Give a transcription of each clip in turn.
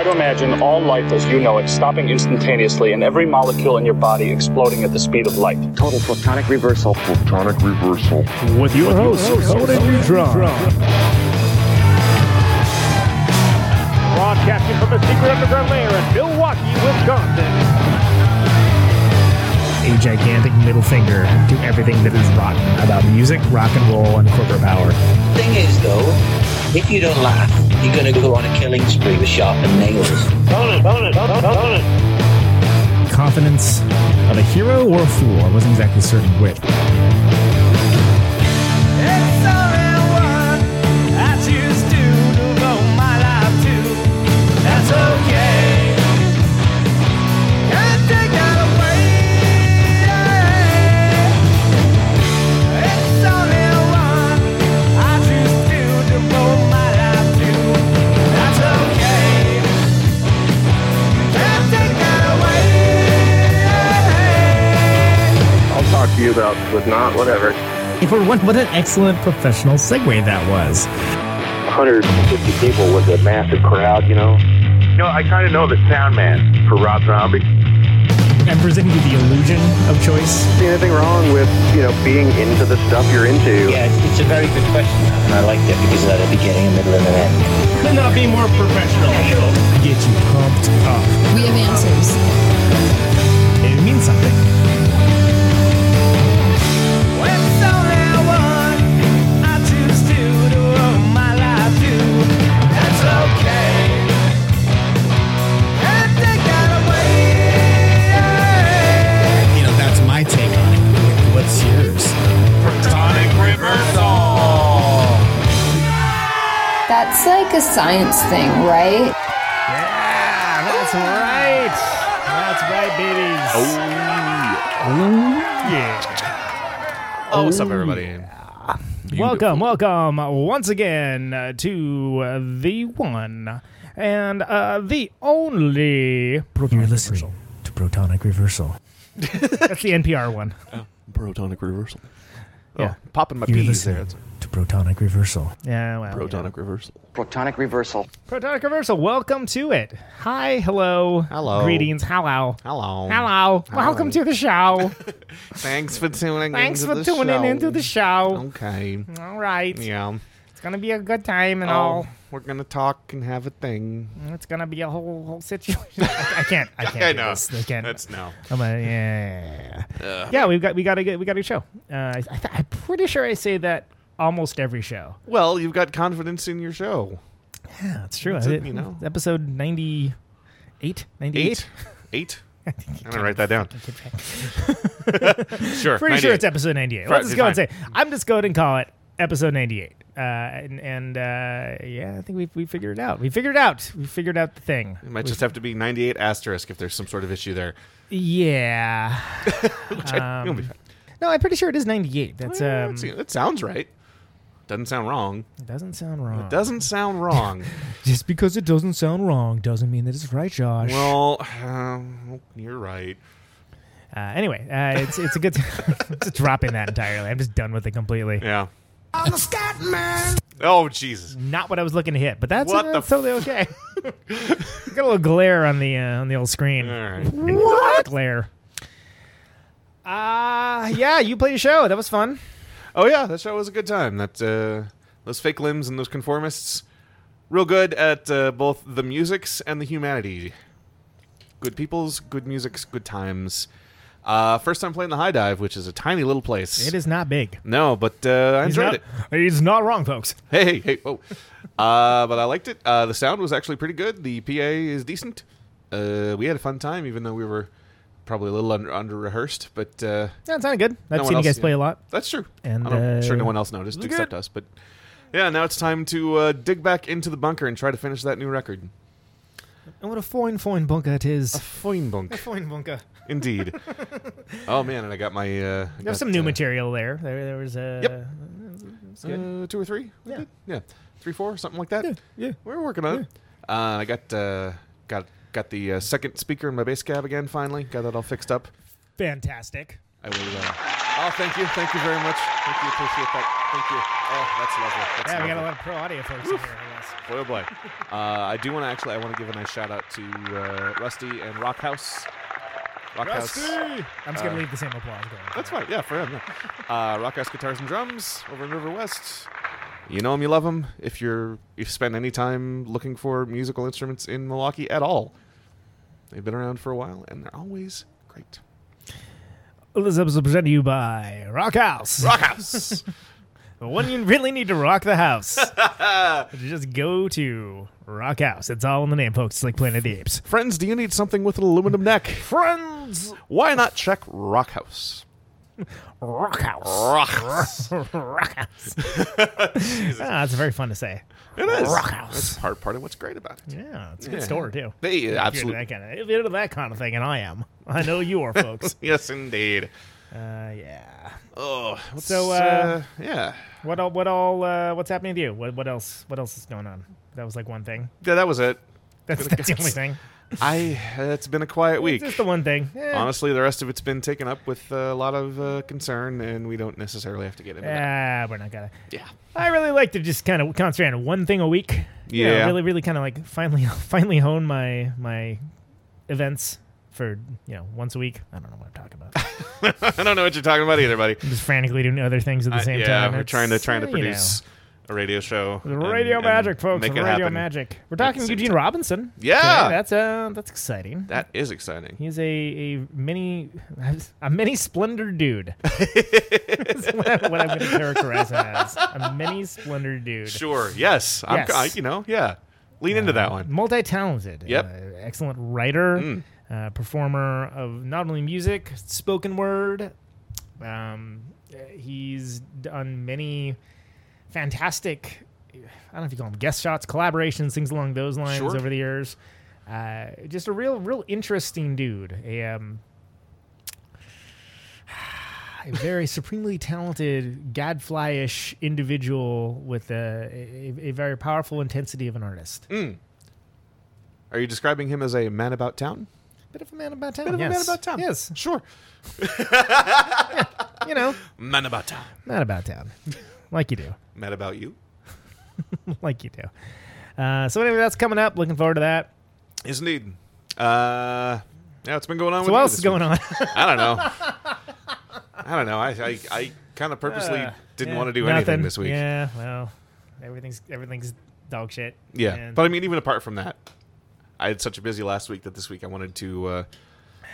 Try to imagine all life as you know it stopping instantaneously and every molecule in your body exploding at the speed of light. Total protonic reversal. Protonic reversal. With your host, Conan Neutron. Broadcasting from a secret underground lair in Milwaukee, Wisconsin. A gigantic middle finger to everything that is rotten about music, rock and roll, and corporate power. Thing is, though, if you don't laugh, you're going to go on a killing spree with sharpened nails. Confidence of a hero or a fool. I wasn't exactly certain which. I'll talk to you about Slipknot, whatever. For what, what an excellent professional segue that was. 150 people was a massive crowd, you know. You know, I kind of know the sound man for Rob Zombie. I'm presenting you the illusion of choice. See anything wrong with, you know, being into the stuff you're into? Yeah, it's, it's a very good question, and I liked it because it had a beginning, a middle, and an end. Could not be more professional. Get you pumped up. We have answers. It means something. That's like a science thing, right? Yeah, that's right. That's right, babies. Oh, yeah. Oh, what's up, everybody? Welcome, welcome once again uh, to uh, the one and uh, the only. You're listening to Protonic Reversal. That's the NPR one. Protonic reversal. Yeah. Oh, popping my You're peas there. listening It's to Protonic Reversal. Yeah, well. protonic reversal. Protonic reversal. Protonic Reversal, welcome to it. Hi, hello. Hello. Greetings, hello. Hello. Hello. Welcome to the show. Thanks for tuning Thanks into for the tuning show. into the show. Okay. All right. Yeah. It's going to be a good time and Oh, all. we're gonna talk and have a thing. It's gonna be a whole whole situation. I, I can't. I can't. I know. This. I can't. That's no. I'm a, yeah, yeah, yeah. Yeah, we've got we got a good we got a show. Uh, I, I I'm pretty sure I say that almost every show. Well, you've got confidence in your show. Yeah, that's true. That's I it, you know. episode 98? 98? Eight. Eight. I'm gonna write that down. sure. Pretty sure it's episode 98. Let's just go and say I'm just going to call it episode 98. Uh, and and uh, yeah, I think we we figured it out. We figured it out. We figured out the thing. It might just have to be 98 asterisk if there's some sort of issue there. Yeah. Which I- you'll be Um, fine. No, I'm pretty sure it is 98. That's Yeah, um. it sounds right. Doesn't sound wrong. It doesn't sound wrong. It doesn't sound wrong. Just because it doesn't sound wrong doesn't mean that it's right, Josh. well, uh, you're right. uh, anyway, uh, it's it's a good. just dropping that entirely. I'm just done with it completely. Yeah. Oh Jesus! Not what I was looking to hit, but that's, What uh, the that's totally okay. Got a little glare on the uh, on the old screen. All right. What glare? Uh yeah, you played a show. That was fun. Oh yeah, that show was a good time. That uh, those fake limbs and those conformists, real good at uh, both the musics and the humanity. Good peoples, good musics, good times. Uh, first time playing the High Dive, which is a tiny little place. It is not big. No, but uh, I He's enjoyed not, it. He's not wrong, folks. Hey, hey, hey, oh. uh, but I liked it. Uh, the sound was actually pretty good. The PA is decent. Uh, we had a fun time, even though we were probably a little under, under rehearsed. But uh, yeah, it sounded good. I've No one seen you else- guys play a lot. that's true. And, I don't- I'm sure no uh, one else noticed except good. us. But yeah, now it's time to uh, dig back into the bunker and try to finish that new record. And what a fine, fine bunker it is. A fine bunk, fine bunker. indeed. oh man, and I got my. Uh, I There's got, some new uh, material there. There, there was a. Yep. it's good. Uh, two or three. Yeah. yeah, three, four, something like that. Yeah, yeah. we're working on it. Uh, I got uh, got got the uh, second speaker in my bass cab again. Finally, got that all fixed up. Fantastic. I will. Uh, oh, thank you, thank you very much. Thank you, appreciate that. Thank you. Oh, that's lovely. That's Yeah, we got a lot of pro audio folks in here. I guess. Boy, oh boy. Uh, I do want to actually. I want to give a nice shout out to uh, Rusty and Rockhouse. Rockhouse. I'm just gonna leave the same applause going. That's fine. Yeah, for him. Yeah. Uh, Rockhouse Guitars and Drums over in River West. You know him, you love him. If you're if you spend any time looking for musical instruments in Milwaukee at all, they've been around for a while and they're always great. Well, this episode presented to you by Rock House. Rockhouse. when you really need to rock the house, just go to Rock House. It's all in the name, folks. It's like Planet of the Apes. Friends, do you need something with an aluminum neck? Friends, Why not check Rockhouse? Rock House. Rockhouse. Rock House. ah, that's very fun to say. It is. Rock House. That's part part of what's great about it. Yeah, it's a good Yeah. store too. They If you're into absolutely. that kind of, if you're into that kind of thing, and I am, I know you are, folks. Yes, indeed. uh, yeah. Oh, what's, So, uh, yeah, What all? What all? Uh, what's happening to you? What? What else? What else is going on? That was like one thing. yeah, that was it. That's, that's the only thing. I. It's been a quiet week. It's Just the one thing. Eh. Honestly, the rest of it's been taken up with a lot of uh, concern, and we don't necessarily have to get into that. Ah, we're not gonna. Yeah. I really like to just kind of concentrate on one thing a week. You know, Yeah. really, really kind of like finally, finally hone my my events for you know once a week. I don't know what I'm talking about. I don't know what you're talking about either, buddy. I'm just frantically doing other things at the Uh, same yeah, time. we're It's, trying to trying to you know, produce a radio show. the radio and magic, folks. The it radio happen. magic. We're talking Eugene time. Robinson. Yeah. today. that's uh that's exciting. That is exciting. He's a, a mini a mini splendor dude. That's what, I, what I'm going to characterize him as. A mini splendor dude. Sure. Yes. I'm. Yes. I, you know. Yeah. Lean into that one. Multi talented. Yep. Uh, excellent writer, Mm. uh, performer of not only music, spoken word. Um, uh, he's done many fantastic. I don't know if you call them guest shots, collaborations, things along those lines Sure. over the years. Uh, just a real, real interesting dude. A um, a very supremely talented, gadflyish individual with a, a, a very powerful intensity of an artist. Mm. Are you describing him as a man about town? Bit of a man about town. Bit of yes. a man about town. Yes. Sure. You know, Man about town. man about town. Like you do. Mad about you. like you do. Uh, so anyway, that's coming up. Looking forward to that. Yes, indeed. Uh, yeah, what's been going on So with what else is going week? on? I don't know. I don't know. I I, I kind of purposely Uh, didn't yeah, want to do nothing. anything this week. Yeah, well, everything's everything's dog shit. Yeah, And- but I mean, even apart from that, I had such a busy last week that this week I wanted to uh,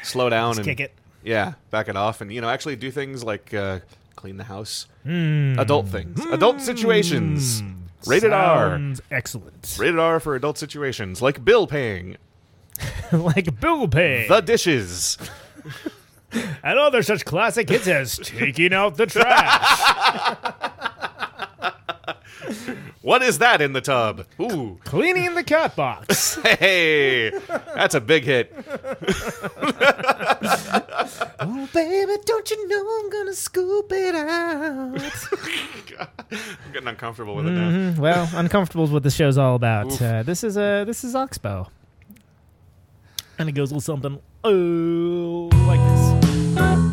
slow down and kick it. Yeah, back it off, and you know, actually do things like uh, clean the house, Hmm. adult things, adult situations, rated R, Excellent. rated R for adult situations like bill paying, like Bill Pay the dishes. and other such classic hits as taking out the trash, What is that in the tub? Ooh, cleaning the cat box. hey, that's a big hit. oh baby, don't you know I'm gonna scoop it out? I'm getting uncomfortable with it now. Mhm. Well, uncomfortable is what this show's all about. Uh, this is a this is Oxbow, and it goes a little something oh like this.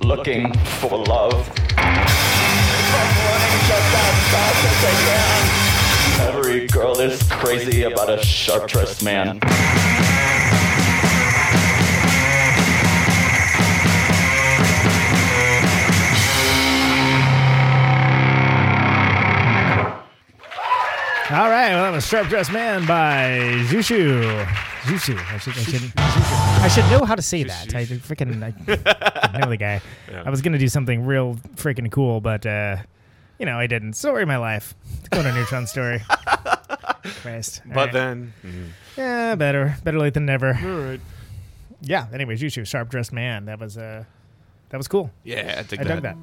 Looking for love. Every girl is crazy about a sharp dressed man. All right, well, that was Sharp Dressed Man by Xiu Xiu. Zushu. I should, I should, I should know how to say that. I freaking I, know the guy. I was going to do something real freaking cool, but, uh, you know, I didn't. Story of my life. Go to Neutron Story. Christ. All But right. then, mhm. Yeah, better. Better late than never. all right. Yeah, anyway, Xiu Xiu, Sharp Dressed Man. That was, uh, that was cool. Yeah, I, dig I dug that.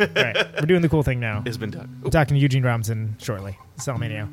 All right, we're doing the cool thing now. It's been done. Talking to Eugene Robinson shortly. Sal Mineo.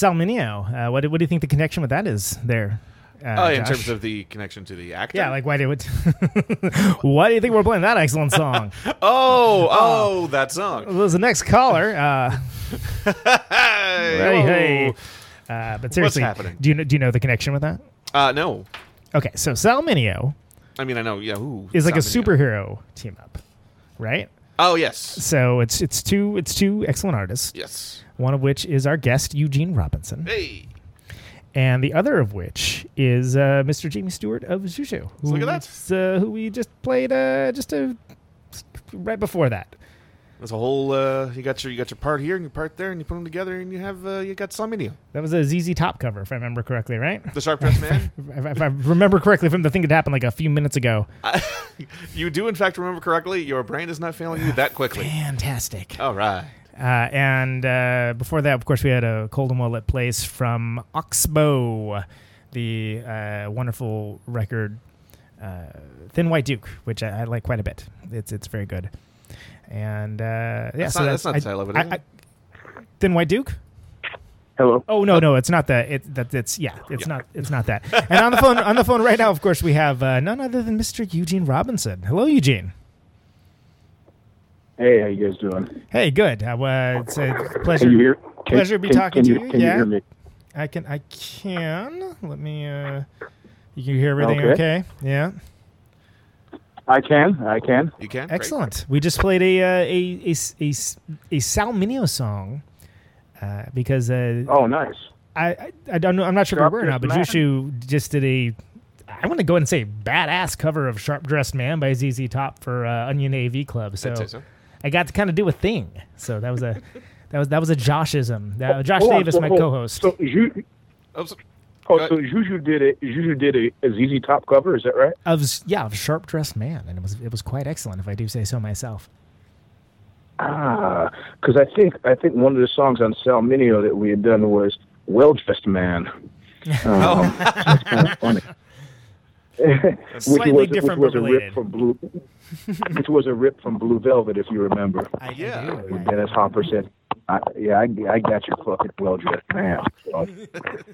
Sal Mineo. Uh, what, do- what do you think the connection with that is there, Uh, oh, in terms of the connection to the actor. yeah, like why do it? why do you think we're playing that excellent song? oh, oh, that song. Well, there's the next caller. Uh, Hey, hey, whoa. Uh, but seriously, happening? do you know, do you know the connection with that? Uh, no. Okay, so Sal Mineo I mean, I know. Yeah. Ooh, is like a superhero team up, right? Oh yes, So it's it's two it's two excellent artists. yes. One of which is our guest Eugene Robinson, Hey, and the other of which is uh, Mr. Jamie Stewart of Xiu Xiu. Look at that. Uh, who we just played uh, just a, right before that. there's a whole. Uh, you got your you got your part here and your part there, and you put them together, and you have uh, you got Sal Mineo, That was a ZZ Top cover, if I remember correctly, right? the sharp dressed man. If, if I remember correctly from the thing that happened like a few minutes ago. you do in fact remember correctly. Your brain is not failing you that quickly. Fantastic. All right. Uh, and uh, before that, of course, we had a cold and well lit place from Oxbow, the uh, wonderful record uh, Thin White Duke, which I, I like quite a bit. It's it's very good. And uh, yeah, That's so not- that's, that's not I- the title of it, I- I- Thin White Duke. Hello. Oh no, no, it's not that. It that it's yeah, it's not it's not that. And on the phone on the phone right now, of course, we have uh, none other than Mr. Eugene Robinson. Hello, Eugene. Hey, how you guys doing? Hey, good. Uh, well, it's a pleasure. Can you hear? Can, pleasure to be can- talking can to you, you. Can yeah, you hear me? I can. I can. Let me. uh You can hear everything. Okay. Okay. Yeah. I can. I can. You can. Great. Excellent. We just played a uh, a, a s- a s- a Sal Mineo song uh, because uh, Oh, nice. I, I I don't know. I'm not sure if Sharp we were or not, but Dressed Xiu Xiu just did a. I want to go ahead and say badass cover of "Sharp Dressed Man" by ZZ Top for uh, Onion AV Club. So, I'd so. I got to kind of do a thing. So that was a that was that was a Joshism. Uh, Josh Hold on, Davis, so- my hold- co-host. So Ju- Oh, so- oh, Juju did it. Juju did a, a ZZ Top cover. Is that right? of yeah, of Sharp Dressed Man, and it was it was quite excellent, if I do say so myself. Ah, because I think I think one of the songs on Sal Mineo that we had done was "Well Dressed Man." Um, That's kind of funny. Which Slightly was, different, which was but a rip from Blue, which was a rip from Blue Velvet, if you remember. I, Yeah. do. When Dennis Hopper said, I, "Yeah, I, I got your fucking well dressed man."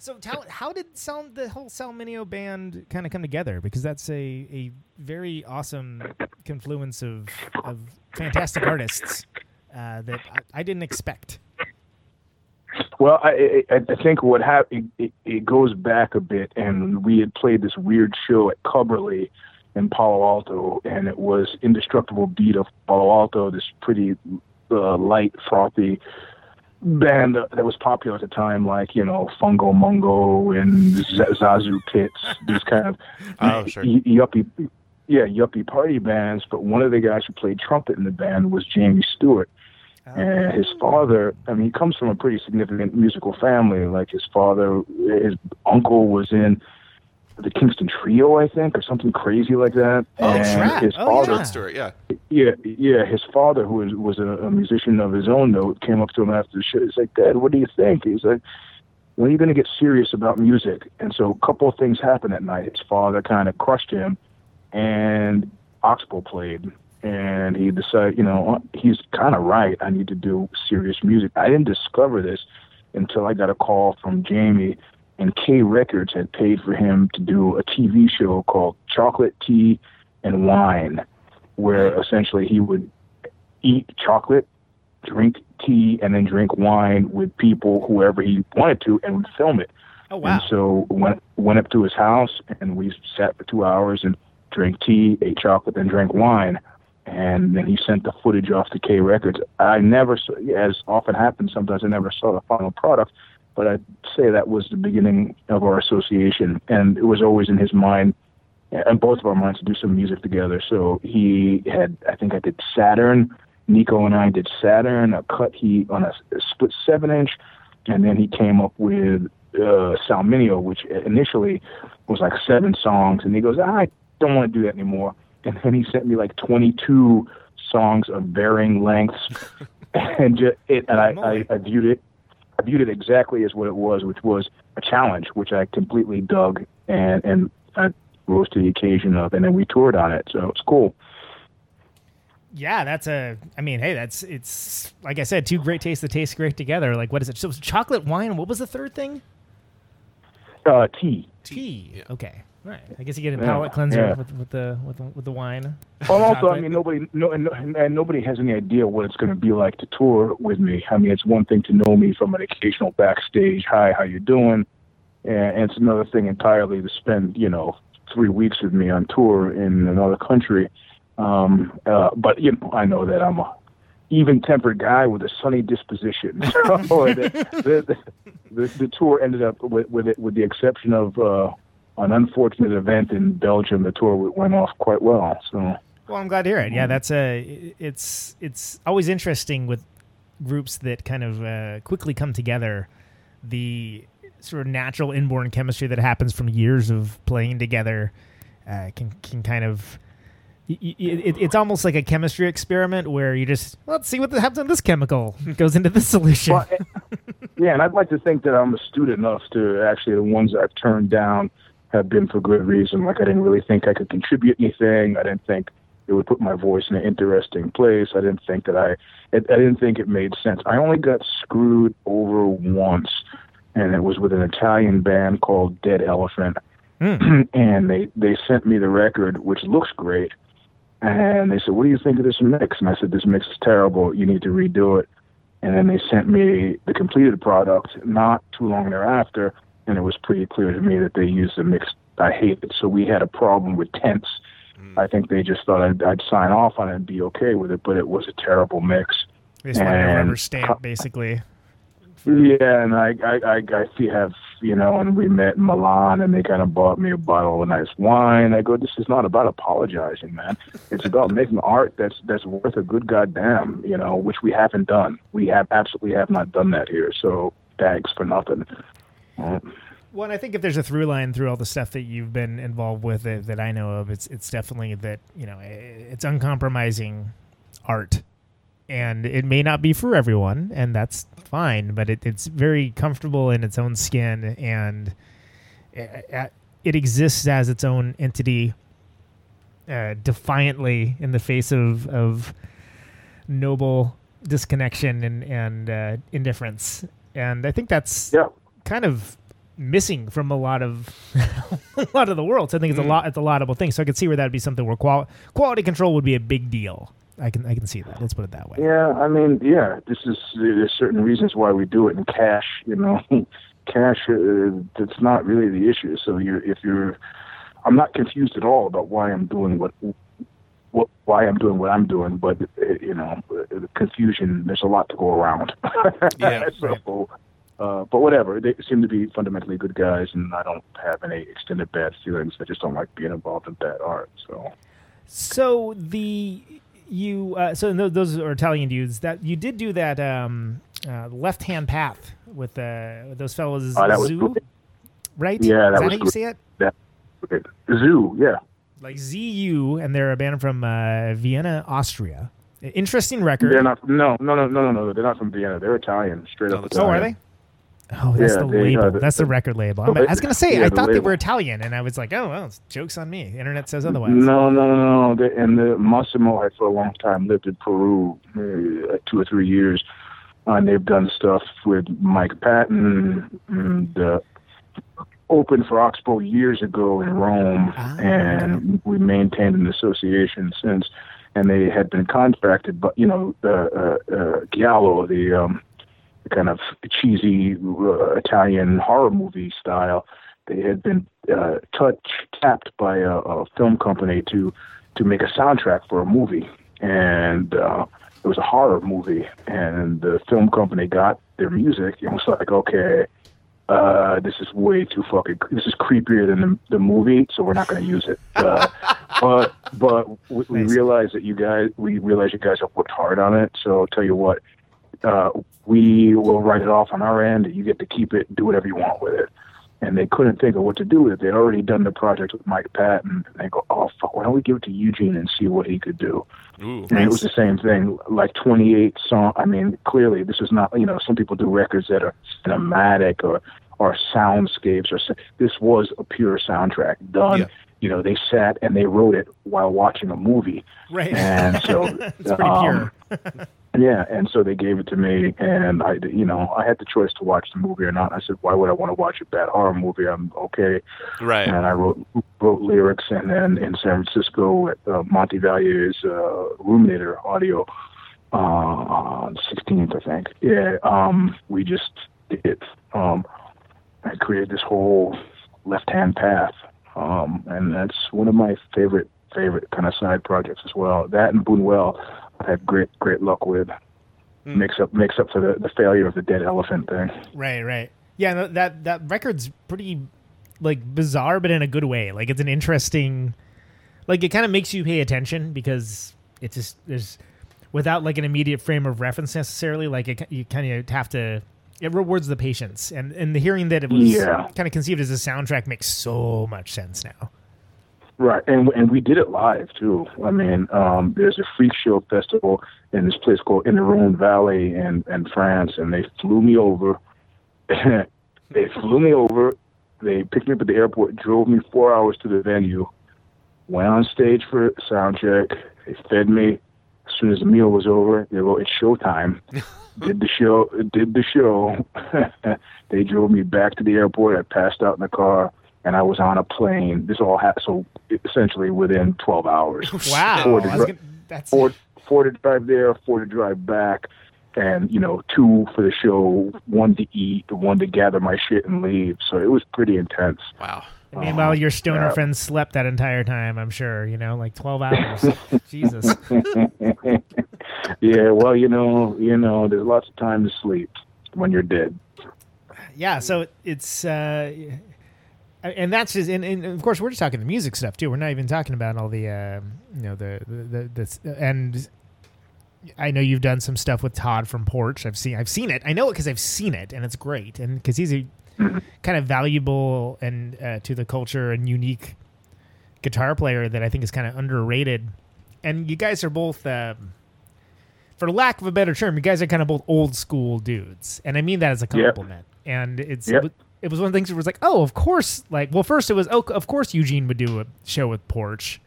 So, So how, how did Sal, the whole Sal Mineo band kind of come together? Because that's a, a very awesome confluence of, of fantastic artists uh, that I, I didn't expect. Well, I, I, I think what happened, it, it goes back a bit, and we had played this weird show at Cubberley in Palo Alto, and it was Indestructible Beat of Palo Alto, this pretty uh, light, frothy band that was popular at the time, like, you know, Fungo Mungo and Z- Zasu Pitts, these kind of Oh, sure. y- yuppie, yeah, yuppie party bands. But one of the guys who played trumpet in the band was Jamie Stewart. And his father, I mean, he comes from a pretty significant musical family. Like his father, his uncle was in the Kingston Trio, I think, or something crazy like that. Oh, and crap. his Oh, father, John Stewart. Yeah. yeah, yeah, his father, who was was a, a musician of his own note, came up to him after the show. He's like, "Dad, what do you think?" He's like, "When are you going to get serious about music?" And so, a couple of things happened that night. His father kind of crushed him, and Oxbow played, and he decided, you know, he's kind of right. I need to do serious music. I didn't discover this until I got a call from Jamie, and K Records had paid for him to do a TV show called Chocolate Tea and Wine, where essentially he would eat chocolate, drink tea, and then drink wine with people, whoever he wanted to, and would film it. Oh, wow. And so went went up to his house, and we sat for two hours and drank tea, ate chocolate, and drank wine. And then he sent the footage off to K Records. I never, as often happens, sometimes I never saw the final product, but I'd say that was the beginning of our association, and it was always in his mind, and both of our minds to do some music together. So he had, I think I did Saturn. Nico and I did Saturn, a cut he on a, split seven inch, and then he came up with uh, Sal Mineo, which initially was like seven songs, and he goes, I don't want to do that anymore. And then he sent me like 22 songs of varying lengths, and just, it, and I, I, I viewed it, I viewed it exactly as what it was, which was a challenge, which I completely dug, and and I rose to the occasion of, and then we toured on it, so it's cool. Yeah, that's a. I mean, hey, that's it's like I said, two great tastes that taste great together. Like, what is it? So it was chocolate wine. What was the third thing? Uh, tea. Tea. Okay. Right. I guess you get a Yeah. palate cleanser Yeah. with, with the with the, with the wine. Well, also, I mean, nobody, no, and, and nobody has any idea what it's going to be like to tour with me. I mean, it's one thing to know me from an occasional backstage, hi, how you doing, and, and it's another thing entirely to spend, you know, three weeks with me on tour in another country. Um, uh, but you know, I know that I'm a even-tempered guy with a sunny disposition. So the, the, the, the tour ended up with with, it, with the exception of uh, an unfortunate event in Belgium. The tour went off quite well. So. Well, I'm glad to hear it. Yeah, that's a. It's it's always interesting with groups that kind of uh, quickly come together. The sort of natural inborn chemistry that happens from years of playing together uh, can can kind of. y- It, it's almost like a chemistry experiment where you just let's see what happens when this chemical it goes into this solution. Well, yeah, and I'd like to think that I'm astute enough to actually the ones I've turned down have been for good reason. Like I didn't really think I could contribute anything. I didn't think it would put my voice in an interesting place. I didn't think that I, it, I didn't think it made sense. I only got screwed over once, and it was with an Italian band called Dead Elephant, hmm. and they they sent me the record, which looks great. And they said, "What do you think of this mix?" And I said, "This mix is terrible. You need to redo it." And then they sent me the completed product not too long thereafter, and it was pretty clear to me that they used a mix I hated. So we had a problem with tense. Mm. I think they just thought I'd, I'd sign off on it and be okay with it, but it was a terrible mix. They just wanted a rubber stamp, basically. Yeah, and I, I, I, I see- have, you know, and we met in Milan, and they kind of bought me a bottle of nice wine. I go, this is not about apologizing, man. It's about making art that's that's worth a good goddamn, you know, which we haven't done. We have absolutely have not done that here. So thanks for nothing. Well, and I think if there's a through line through all the stuff that you've been involved with that, that I know of, it's it's definitely that you know it's uncompromising art, and it may not be for everyone, and that's fine. But it, it's very comfortable in its own skin, and it, it exists as its own entity, uh, defiantly in the face of of noble disconnection and and uh, indifference. And I think that's yeah. Kind of missing from a lot of a lot of the world. So I think it's a lot it's a laudable thing. So I could see where that'd be something where qual- quality control would be a big deal. I can I can see that. Let's put it that way. Yeah, I mean, yeah, this is there's certain reasons why we do it in cash. You know, cash uh, that's not really the issue. So you're if you're, I'm not confused at all about why I'm doing what. What, why I'm doing what I'm doing, but uh, you know, uh, the confusion. There's a lot to go around. Yeah, so, uh, but whatever. They seem to be fundamentally good guys, and I don't have any extended bad feelings. I just don't like being involved in bad art. So So the you uh, so th- those are Italian dudes that you did do that um, uh, left hand path with uh, with those fellows Oh, that was Zu, great. right? Yeah, Is that that was how you great. see it? that okay. zoo. Yeah. Like ZU, and they're a band from uh, Vienna, Austria. Interesting record. They're not. No, no, no, no, no, no. They're not from Vienna. They're Italian, straight up. Oh, Italian. are they? Oh, that's Yeah, the they, label. uh, the- that's the record label. I'm- I was gonna say, Yeah, I the thought they were Italian, and I was like, oh, well, it's jokes on me. The internet says otherwise. No, no, no, no. They, and the Massimo had for a long time lived in Peru, uh, two or three years, uh, and they've done stuff with Mike Patton and uh, opened for Oxbow years ago in Rome, and we maintained an association since. And they had been contracted, but you know, uh, uh, uh, Giallo, the um, the kind of cheesy uh, Italian horror movie style. They had been uh, touch, tapped by a, a film company to to make a soundtrack for a movie, and uh, it was a horror movie. And the film company got their music and was like, okay, uh, this is way too fucking. This is creepier than the, the movie, so we're not going to use it. Uh, but but we, we realize that you guys, we realize you guys have worked hard on it. So I'll tell you what, uh, we will write it off on our end. You get to keep it, do whatever you want with it. And they couldn't think of what to do with it. They'd already done the project with Mike Patton. And they go, oh fuck, why don't we give it to Eugene and see what he could do? Ooh. And it was the same thing, like 28 song. I mean, clearly this is not, you know, some people do records that are cinematic or, or soundscapes or, this was a pure soundtrack done. Yeah. You know, they sat and they wrote it while watching a movie. Right. And so, it's pretty um, pure. Yeah, and so they gave it to me, and I, you know, I had the choice to watch the movie or not. I said, why would I want to watch a bad horror movie? I'm okay. Right. And I wrote wrote lyrics, and then in San Francisco at uh, Monte Vallier's uh, Ruminator Audio uh, on 16th, I think. Yeah, um, we just did. Um, I created this whole left hand path, um, and that's one of my favorite favorite kind of side projects as well. That and Buñuel, had great great luck with. Hmm. Makes up makes up for the, the failure of the dead elephant thing. Right, right. Yeah, that that record's pretty like bizarre, but in a good way. Like it's an interesting, like it kind of makes you pay attention because it's just there's without like an immediate frame of reference necessarily. Like it, you kind of have to. It rewards the patience, and and the hearing that it was Yeah. kind of conceived as a soundtrack makes so much sense now. Right, and and we did it live too. I mean, um, there's a freak show festival in this place called in the Rhone Valley in in France, and they flew me over. they flew me over. They picked me up at the airport, drove me four hours to the venue, went on stage for sound check. They fed me. As soon as the meal was over, they go, "It's showtime." did the show. Did the show. they drove me back to the airport. I passed out in the car, and I was on a plane. This all happened so essentially within 12 hours. Wow, Four to, I dri- gonna- that's four, four to drive there, four to drive back, and you know, two for the show, one to eat, one to gather my shit and leave. So it was pretty intense. Wow. And meanwhile, your stoner yeah. friends slept that entire time. I'm sure you know, like twelve hours. Jesus. yeah, well, you know, you know, there's lots of time to sleep when you're dead. yeah so it's uh and that's just and, and of course we're just talking the music stuff too we're not even talking about all the um you know the the, the, the and i know you've done some stuff with todd from porch i've seen i've seen it i know it because i've seen it and it's great and because he's a kind of valuable and uh, to the culture and unique guitar player that i think is kind of underrated and you guys are both um for lack of a better term, you guys are kind of both old school dudes, and I mean that as a Yep. compliment. And it's Yep. It was one of the things where it was like, oh, of course. Like, well, first it was, oh, of course Eugene would do a show with Porch,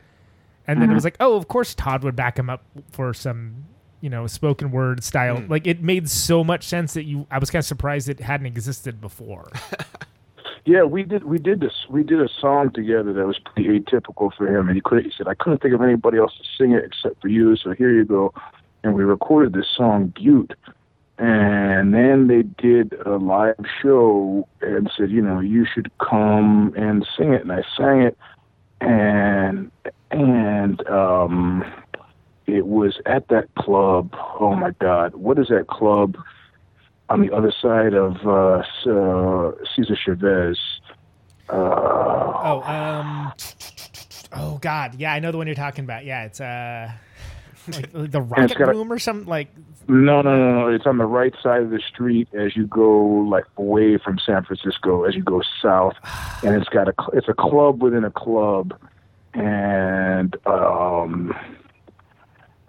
and then it was mm-hmm. like, oh, of course Todd would back him up for some, you know, spoken word style. Mm. Like, it made so much sense that you. I was kind of surprised it hadn't existed before. Yeah, we did. We did this. We did a song together that was pretty atypical for him, and he could. He said, "I couldn't think of anybody else to sing it except for you, so here you go." And we recorded this song, "Butte," and then they did a live show and said, "You know, you should come and sing it." And I sang it, and and um, it was at that club. Oh my God, what is that club? on the other side of uh, uh, Cesar Chavez. Uh, oh, um, oh God, yeah, I know the one you're talking about. Yeah, it's uh, like the it's Rocket got a- Room or something like. no, no, no, no. It's on the right side of the street as you go like away from San Francisco as you go south, and it's got a it's a club within a club, and um,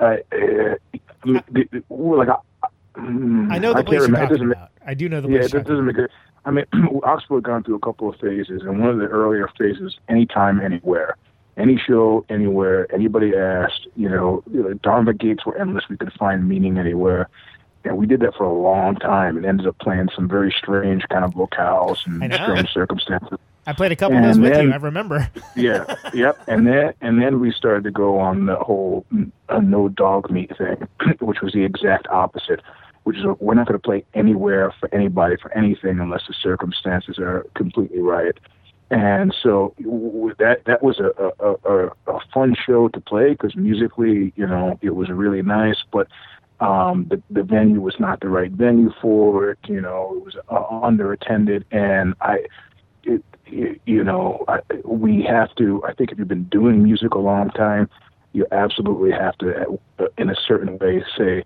I, uh, the, the, like I, I know the can't place you're. Talking make- about. I do know the yeah, place. it you're doesn't make it. I mean, Oxbow had gone through a couple of phases, and one of the earlier phases, anytime, anywhere, any show, anywhere, anybody asked, you know, Dharma gates were endless. We could find meaning anywhere. And we did that for a long time and ended up playing some very strange kind of locales and strange circumstances. I played a couple of those And with then- you. I remember. Yeah, yep. And then and then we started to go on the whole uh, no dog meat thing, which was the exact opposite. Which is we're not going to play anywhere for anybody for anything unless the circumstances are completely right. And so that that was a a, a, a fun show to play because musically, you know, it was really nice, but um, the the venue was not the right venue for it. You know, it was uh, underattended, and I it, you, you know, I, we have to. I think if you've been doing music a long time, you absolutely have to, uh, in a certain way, say,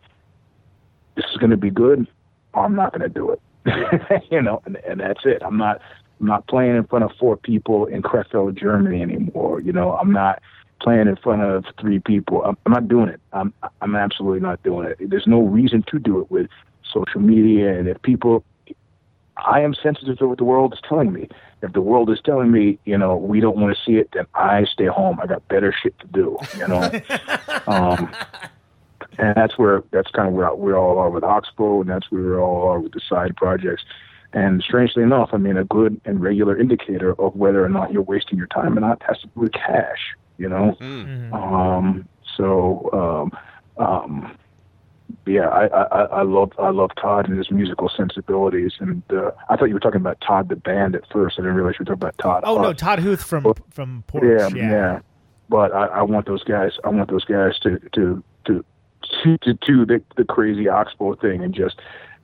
"This is going to be good." Or I'm not going to do it. you know, and, and that's it. I'm not. I'm not playing in front of four people in Krefeld, Germany anymore. You know, I'm not playing in front of three people. I'm, I'm not doing it. I'm. I'm absolutely not doing it. There's no reason to do it with social media, and if people I am sensitive to what the world is telling me. If the world is telling me, you know, we don't want to see it, then I stay home. I got better shit to do, you know. um, and that's where that's kind of where we all are with Oxbow, and that's where we all are with the side projects. And strangely enough, I mean, a good and regular indicator of whether or not you're wasting your time or not has to do with cash. You know, um, so um, um, yeah, I, I I love I love Todd and his musical sensibilities, and uh, I thought you were talking about Todd the band at first. I didn't realize you were talking about Todd. Oh no, Todd Huth from Well, from Porch. Yeah, yeah. But I, I want those guys. I want those guys to to to to, to do the the crazy Oxbow thing and just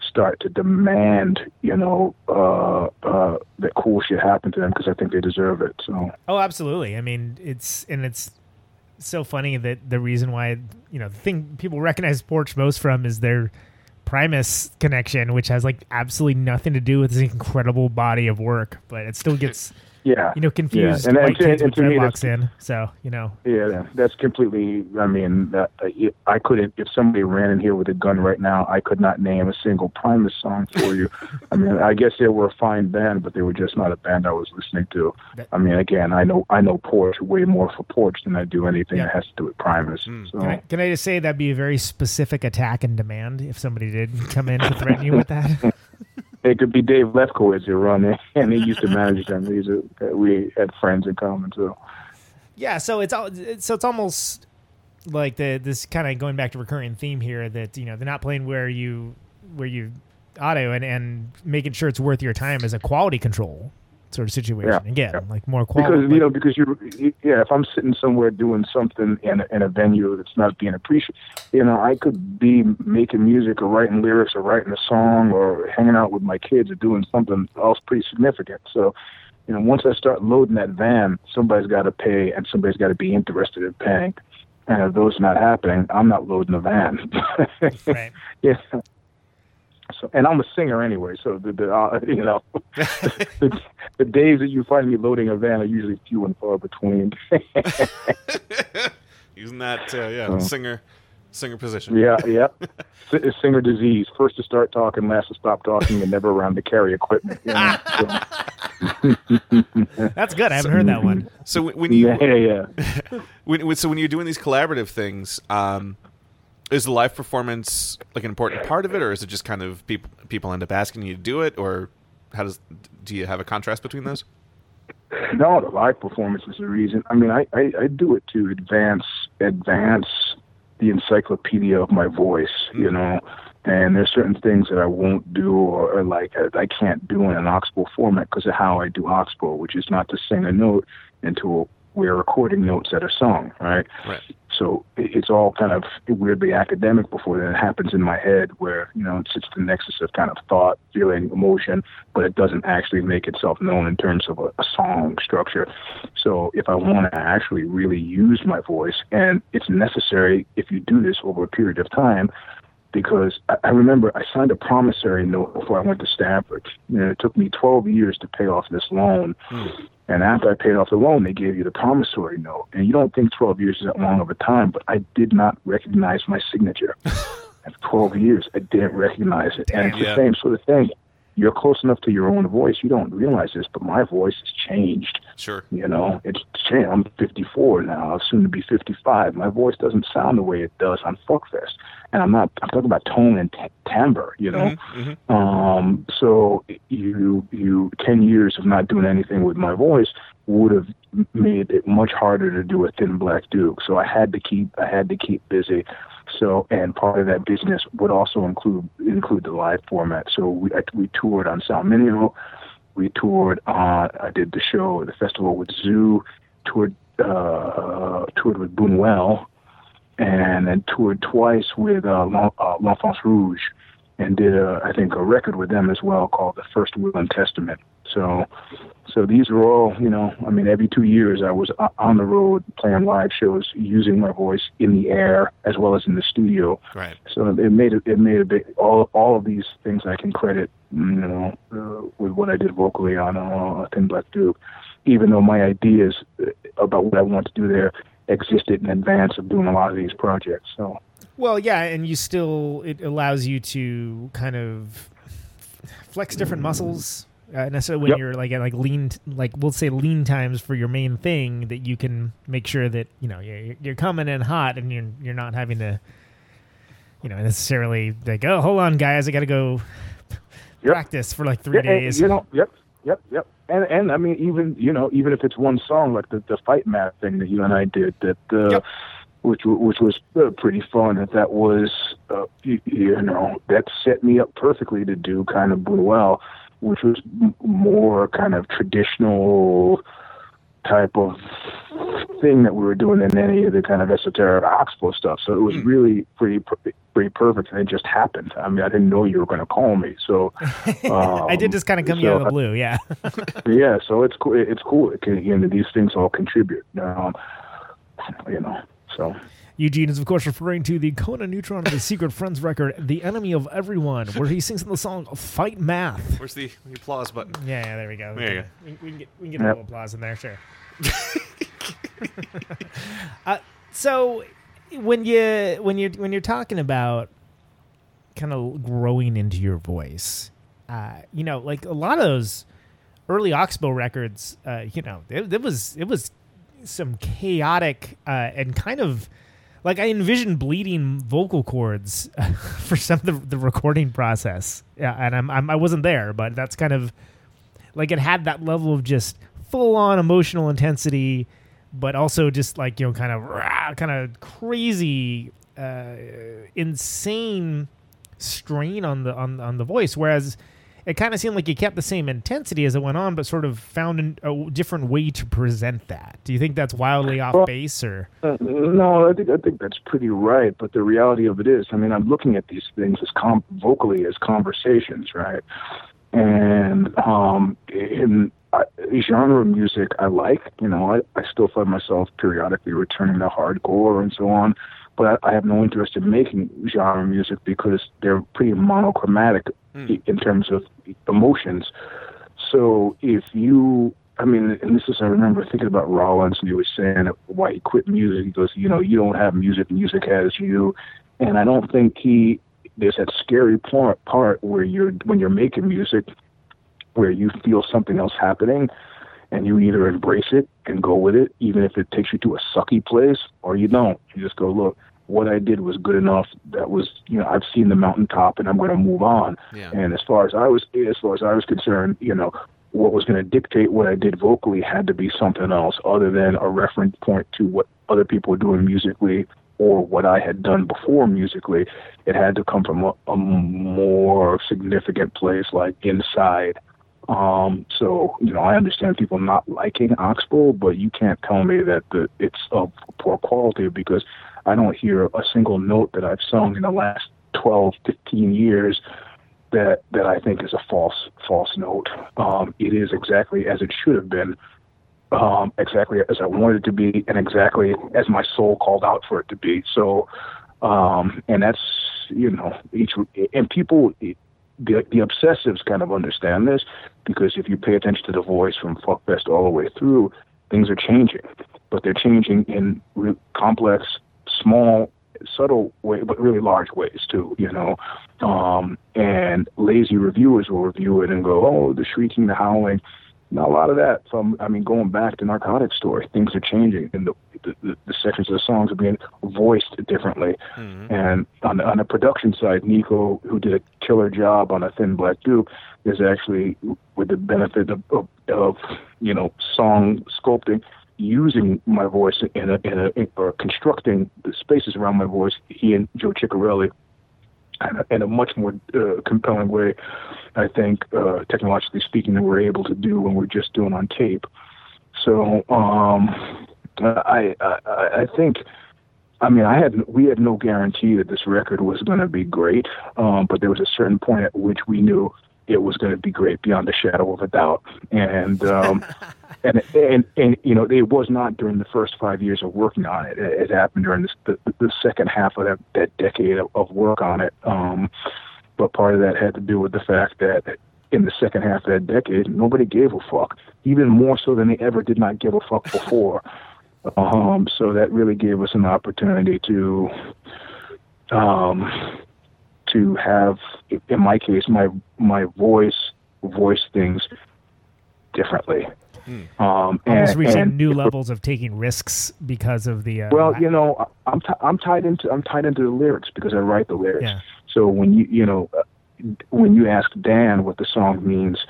start to demand, you know, uh, uh, that cool shit happen to them because I think they deserve it. So Oh, absolutely. I mean, it's and it's so funny that the reason why you know the thing people recognize Porch most from is their Primus connection, which has like absolutely nothing to do with this incredible body of work, but it still gets yeah, you know confused Yeah, and- white and to- kids and with to me, dreadlocks that's- in. So you know, Yeah, that's completely. I mean, that, uh, I couldn't. If somebody ran in here with a gun right now, I could not name a single Primus song for you. I mean, I guess they were a fine band, but they were just not a band I was listening to. I mean, again, I know I know Porch way more for Porch than I do anything that has to do with Primus. Hmm. So can I, can I just say that'd be a very specific attack and demand if somebody did come in to threaten you with that? it could be Dave Lefkowitz who run it, and he used to manage them. We had friends in common, so. Yeah, so it's al- it's- so it's almost like the this kind of going back to recurring theme here that you know they're not playing where you where you auto and and making sure it's worth your time as a quality control sort of situation. Yeah, Again, like more quality. because you know because you're, yeah if i'm sitting somewhere doing something in a, in a venue that's not being appreciated you know i could be making music or writing lyrics or writing a song or hanging out with my kids or doing something else pretty significant so you know once i start loading that van somebody's got to pay and somebody's got to be interested in paying and if those not happening i'm not loading the van right. yeah so, and I'm a singer anyway, so the, the uh, you know the, the days that you find me loading a van are usually few and far between. Using that, uh, yeah, singer, singer position. yeah, yeah. S- singer disease: first to start talking, last to stop talking, and never around to carry equipment. You know? so, That's good. I haven't heard that one. So when when you yeah, yeah, yeah. when, when- so when you're doing these collaborative things, um, is the live performance like an important part of it, or is it just kind of people people end up asking you to do it, or how does do you have a contrast between those? No, the live performance is the reason. I mean, I, I, I do it to advance advance the encyclopedia of my voice, you mm. know. And there's certain things that I won't do or, or like I, I can't do in an Oxbow format because of how I do Oxbow, which is not to sing a note until we're recording notes at a song, right? Right. So it's all kind of weirdly academic before then it happens in my head where, you know, it's, it's the nexus of kind of thought, feeling, emotion, but it doesn't actually make itself known in terms of a, a song structure. So if I want to actually really use my voice, and it's necessary if you do this over a period of time, because I, I remember I signed a promissory note before I went to Stanford. You know, it took me 12 years to pay off this loan. Hmm. And after I paid off the loan, they gave you the promissory note. And you don't think 12 years is that long of a time, but I did not recognize my signature. After 12 years, I didn't recognize it. and it's Yeah. the same sort of thing. You're close enough to your own voice, you don't realize this, but my voice has changed. Sure. You know, it's changed. I'm 54 now, soon to be 55. My voice doesn't sound the way it does on Fuckfest. And I'm not, I'm talking about tone and t- timbre, you know? Mm-hmm. Um, so you, you, 10 years of not doing anything with my voice would have made it much harder to do a thin black duke. So I had to keep, I had to keep busy. So, and part of that business would also include, include the live format. So we, I, we toured on Sal Mineo. We toured on, I did the show, the festival with Zu, toured, uh, toured with Buñuel, and then toured twice with uh, L'En- uh, L'Enfance Rouge, and did a, I think a record with them as well called the First Will and Testament. So, so these were all you know. I mean, every two years I was on the road playing live shows, using my voice in the air as well as in the studio. Right. So it made it, it made a big all all of these things I can credit you know uh, with what I did vocally on uh, Thin Black Duke, even though my ideas uh, about what I want to do there existed in advance of doing a lot of these projects. So Well, yeah, and you still it allows you to kind of flex different muscles. Uh, necessarily when Yep. you're like at like lean, like we'll say lean times for your main thing, that you can make sure that you know you're, you're coming in hot and you're you're not having to you know necessarily like oh hold on guys I got to go Yep. practice for like three Yeah, days. You know, yep, yep, yep. And and I mean, even you know, even if it's one song like the the fight math thing that you and I did, that uh, Yep. which which was uh, pretty fun. That that was uh, you, you know that set me up perfectly to do kind of well, which was m- more kind of traditional type of thing that we were doing than any of the kind of esoteric oxbow stuff. So it was really pretty pretty perfect, and it just happened. I mean, I didn't know you were going to call me, so I did um, just kind of come so out of the blue, yeah. yeah, so it's cool. It's cool. It can, you know, these things all contribute. Um, you know, so Eugene is, of course, referring to the Conan Neutron of the Secret Friends record, The Enemy of Everyone, where he sings in the song Fight Math. Where's the, the applause button? Yeah, yeah, there we go. We There you can, we, we can get, we can get a little applause in there, sure. uh, so when you when you when you're talking about kind of growing into your voice, uh, you know, like a lot of those early Oxbow records, uh, you know, it, it was it was some chaotic uh, and kind of like I envisioned bleeding vocal cords for some of the, the recording process. Yeah, and I'm, I'm I wasn't there, but that's kind of like it had that level of just full on emotional intensity, but also just like you know kind of rah, kind of crazy, uh, insane strain on the on on the voice. Whereas it kind of seemed like you kept the same intensity as it went on, but sort of found an, a different way to present that. Do you think that's wildly off Well- base or? Uh, no, I think I think that's pretty right. But the reality of it is, I mean, I'm looking at these things as com- vocally as conversations, right? And um, in uh, genre music, I like. You know, I, I still find myself periodically returning to hardcore and so on. But I, I have no interest in making genre music because they're pretty monochromatic hmm. i- in terms of emotions. So if you, I mean, and this is, I remember thinking about Rollins and he was saying why he quit music. He goes, you know, you don't have music, music has you. And I don't think he, there's that scary part, part where you're, when you're making music, where you feel something else happening and you either embrace it and go with it, even if it takes you to a sucky place, or you don't. You just go, look, what I did was good enough. That was, you know, I've seen the mountaintop and I'm going to move on. Yeah. And as far as I was, as far as I was concerned, you know, what was going to dictate what I did vocally had to be something else other than a reference point to what other people were doing musically or what I had done before musically. It had to come from a, a more significant place, like inside. Um, so you know, I understand people not liking Oxbow, but you can't tell me that the it's of poor quality because I don't hear a single note that I've sung in the last 12, 15 years that that I think is a false false note. Um, it is exactly as it should have been, um, exactly as I wanted it to be, and exactly as my soul called out for it to be. So, um, and that's you know each and people. The, the obsessives kind of understand this because if you pay attention to the voice from Fuckfest all the way through, things are changing, but they're changing in re- complex, small, subtle way, but really large ways too. You know, um, and lazy reviewers will review it and go, "Oh, the shrieking, the howling." Not a lot of that. From I mean, going back to Narcotic Story, things are changing, and the the, the, sections of the songs are being voiced differently. Mm-hmm. And on the, on the production side, Niko, who did a killer job on a Thin Black Duke, is actually with the benefit of, of, of you know song sculpting, using my voice in a, in a in, or constructing the spaces around my voice. He and Joe Chiccarelli in a, much more uh, compelling way, I think, uh, technologically speaking, than we're able to do when we're just doing on tape. So um, I, I I think. I mean, I had we had no guarantee that this record was going to be great, um, but there was a certain point at which we knew it was going to be great beyond a shadow of a doubt. And um, and and and you know, it was not during the first five years of working on it. It, it happened during this, the the second half of that that decade of, of work on it. Um, but part of that had to do with the fact that in the second half of that decade, nobody gave a fuck, even more so than they ever did not give a fuck before. Um, so that really gave us an opportunity to, um, to have, in my case, my my voice voice things differently. Um, Almost and- reaching and new levels of taking risks because of the. Uh, Well, you know, I- I'm t- I'm tied into I'm tied into the lyrics because I write the lyrics. Yeah. So when you you know uh, when you ask Dan what the song means,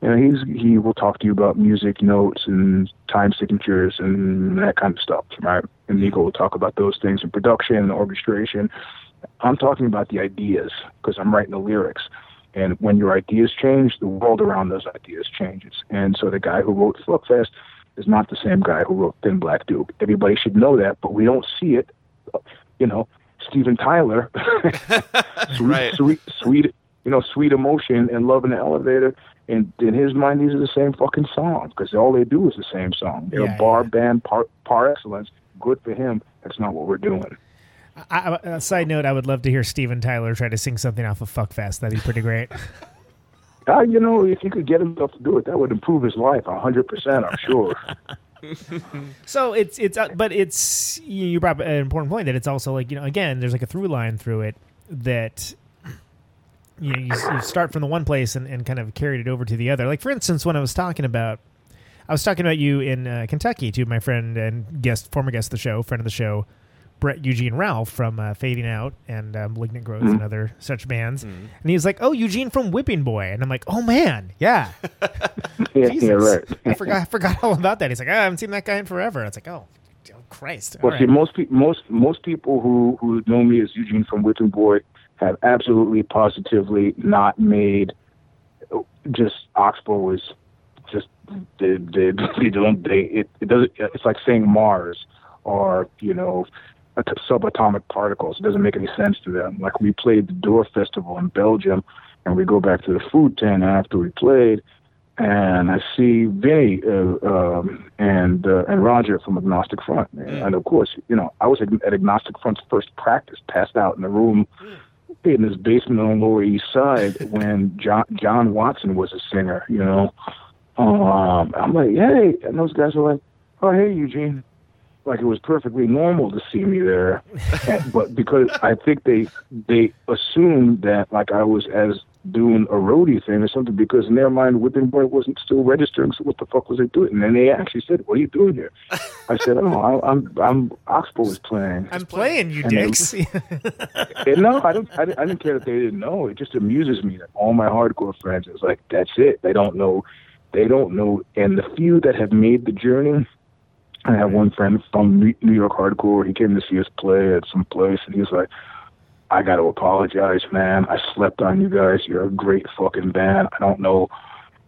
you know, he's he will talk to you about music notes and time signatures and that kind of stuff, right? And Niko will talk about those things in production and orchestration. I'm talking about the ideas because I'm writing the lyrics. And when your ideas change, the world around those ideas changes. And so the guy who wrote Fuckfest is not the same guy who wrote Thin Black Duke. Everybody should know that, but we don't see it. You know, Steven Tyler, sweet, Right. sweet, sweet, you know, sweet emotion and love in the elevator. And in his mind, these are the same fucking songs because all they do is the same song. They're Yeah, a bar band par, par excellence. Good for him. That's not what we're doing. I, I, a side note: I would love to hear Steven Tyler try to sing something off of Fuckfest. That'd be pretty great. Uh, you know, if you could get himself to do it, that would improve his life a hundred percent. I'm sure. So it's it's uh, but it's you you brought up an important point that it's also like you know again there's like a through line through it that you know you, you start from the one place and, and kind of carried it over to the other. Like for instance, when I was talking about I was talking about you in uh, Kentucky to my friend and guest former guest of the show, friend of the show, Brett Eugene Ralph from uh, Fading Out and uh, Malignant Growth and other such bands, and he was like, "Oh, Eugene from Whipping Boy," and I'm like, "Oh man, yeah." yeah, Jesus. yeah, right. I forgot I forgot all about that. He's like, "Oh, I haven't seen that guy in forever. It's like, oh, oh Christ. Well, All see, most people, most most people who who know me as Eugene from Whipping Boy have absolutely, positively not made. Just Oxbow was just they they, they don't they it, it doesn't it's like saying Mars or you know at- subatomic particles. It doesn't make any sense to them. Like we played the Dour Festival in Belgium, and we go back to the food tent after we played, and I see Vinny uh, um, and uh, and Roger from Agnostic Front, and of course, you know, I was at Agnostic Front's first practice, passed out in the room in this basement on the Lower East Side when John John Watson was a singer, you know. Um, I'm like, hey, and those guys were like, oh, hey, Eugene. Like it was perfectly normal to see me there, but because I think they they assumed that like I was as doing a roadie thing or something because in their mind Whipping Boy wasn't still registering. So what the fuck was I doing? And then they actually said, "What are you doing here?" I said, "Oh, I, I'm I'm Oxbow is playing." I'm playing you, And they- dicks. And no, I don't. I, didn't- I didn't care that they didn't know. It just amuses me that all my hardcore friends is like, that's it. They don't know. They don't know. And the few that have made the journey, I have one friend from New York hardcore. He came to see us play at some place, and he was like, "I got to apologize, man. I slept on you guys. You're a great fucking band. I don't know."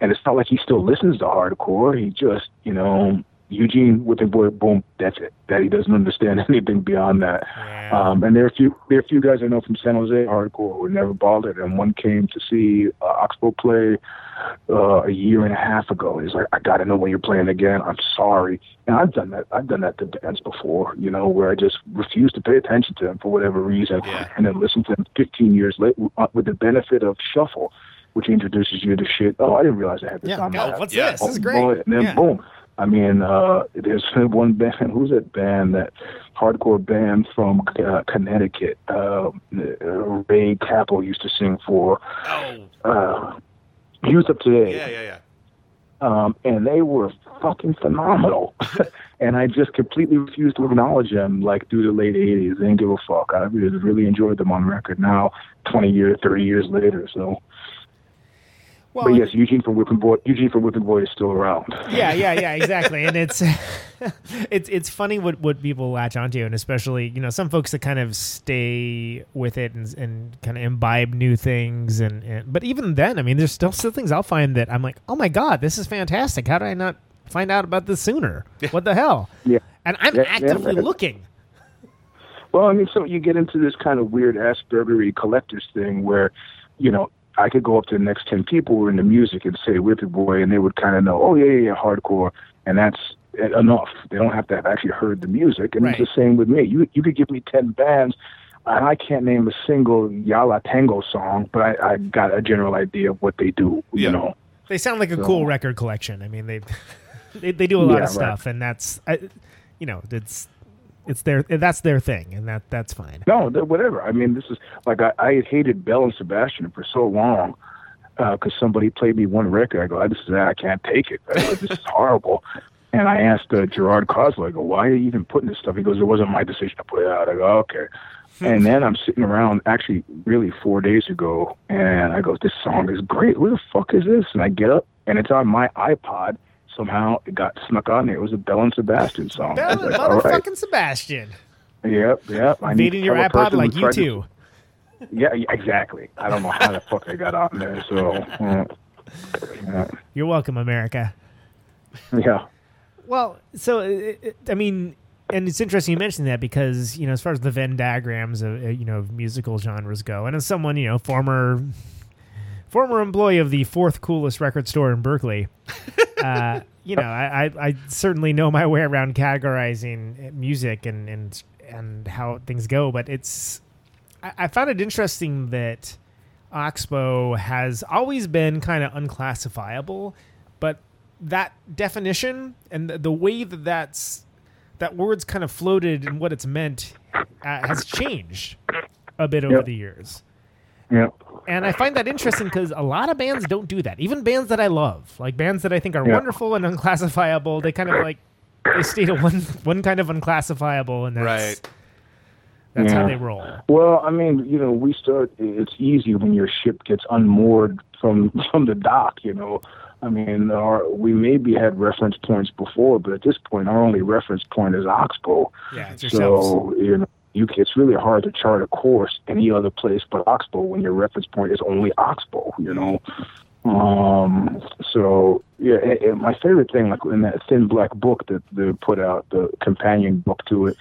And it's not like he still listens to hardcore. He just, you know, Eugene with the boy, boom, that's it. That he doesn't understand anything beyond that. Um, and there are a few there are a few guys I know from San Jose hardcore who never bothered, and one came to see uh, Oxbow play uh, a year and a half ago. He's like, I got to know when you're playing again. I'm sorry. And I've done that. I've done that to bands before, you know, where I just refuse to pay attention to them for whatever reason, and then listen to them 15 years later uh, with the benefit of shuffle, which introduces you to shit. Oh, I didn't realize I had this Yeah, on oh, my what's Yeah. this? This is Oh, great. boy, and then Yeah. boom. I mean, uh, there's one band. Who's that band? That hardcore band from uh, Connecticut. Uh, Ray Cappo used to sing for. Oh, Uh, Youth of Today. yeah, yeah, yeah. Um, and they were fucking phenomenal. and I just completely refused to acknowledge them, like through the late '80s. They didn't give a fuck. I really, really enjoyed them on record. Now, 20 years, 30 years later, so. Well, but yes, Eugene from Whipping Boy. Eugene from Whipping Boy is still around. yeah, yeah, yeah, exactly. And it's it's it's funny what what people latch onto, and especially you know some folks that kind of stay with it and, and kind of imbibe new things. And, and but even then, I mean, there's still still things I'll find that I'm like, oh my god, this is fantastic. How did I not find out about this sooner? What the hell? Yeah. And I'm Yeah, yeah, actively yeah. looking. Well, I mean, so you get into this kind of weird Aspergery collectors thing where, you know, I could go up to the next 10 people who are into music and say Whippy Boy, and they would kind of know, oh, yeah, yeah, yeah, hardcore. And that's enough. They don't have to have actually heard the music. And Right. it's the same with me. You, you could give me 10 bands, and I can't name a single Yo La Tengo song, but I, I got a general idea of what they do, Yeah. you know. They sound like a So- cool record collection. I mean, they they, they do a lot Yeah, of stuff, right. and that's I, you know it's it's their that's their thing, and that that's fine. No, whatever. I mean, this is like I, I hated Belle and Sebastian for so long, because somebody played me one record. I go, this is I can't take it. Go, this is horrible. And I asked uh, Gerard Cosloy, I go, why are you even putting this stuff? He goes, it wasn't my decision to put it out. I go, okay. and then I'm sitting around, actually, really four days ago, and I go, this song is great. Who the fuck is this? And I get up, and it's on my iPod. Somehow it got snuck on there. It was a Belle and Sebastian song. I Belle, like, right. motherfucking Sebastian. Yep, yep. I need Invading your iPod like you tried to- too. Yeah, yeah, exactly. I don't know how the fuck they got on there. So, uh. You're welcome, America. yeah. Well, so it, it- I mean, and it's interesting you mentioned that because you know, as far as the Venn diagrams of uh, you know of musical genres go, and as someone you know former former employee of the fourth coolest record store in Berkeley, uh, you know, I, I, I certainly know my way around categorizing music and and and how things go. But it's I, I found it interesting that Oxbow has always been kind of unclassifiable, but that definition and the, the way that that's that word's kind of floated and what it's meant uh, has changed a bit over Yep. the years. Yeah. And I find that interesting because a lot of bands don't do that. Even bands that I love, like bands that I think are Yeah. wonderful and unclassifiable, they kind of like they stay to one one kind of unclassifiable, and that's Right. that's how they roll. Well, I mean, you know, we start. It's easy when your ship gets unmoored from from the dock. You know, I mean, our we maybe had reference points before, but at this point, our only reference point is Oxbow. Yeah, it's yourselves. So you know, you it's really hard to chart a course any other place but Oxbow when your reference point is only Oxbow. You know. Um. So yeah, my favorite thing, like in that thin black book that they put out, the companion book to it,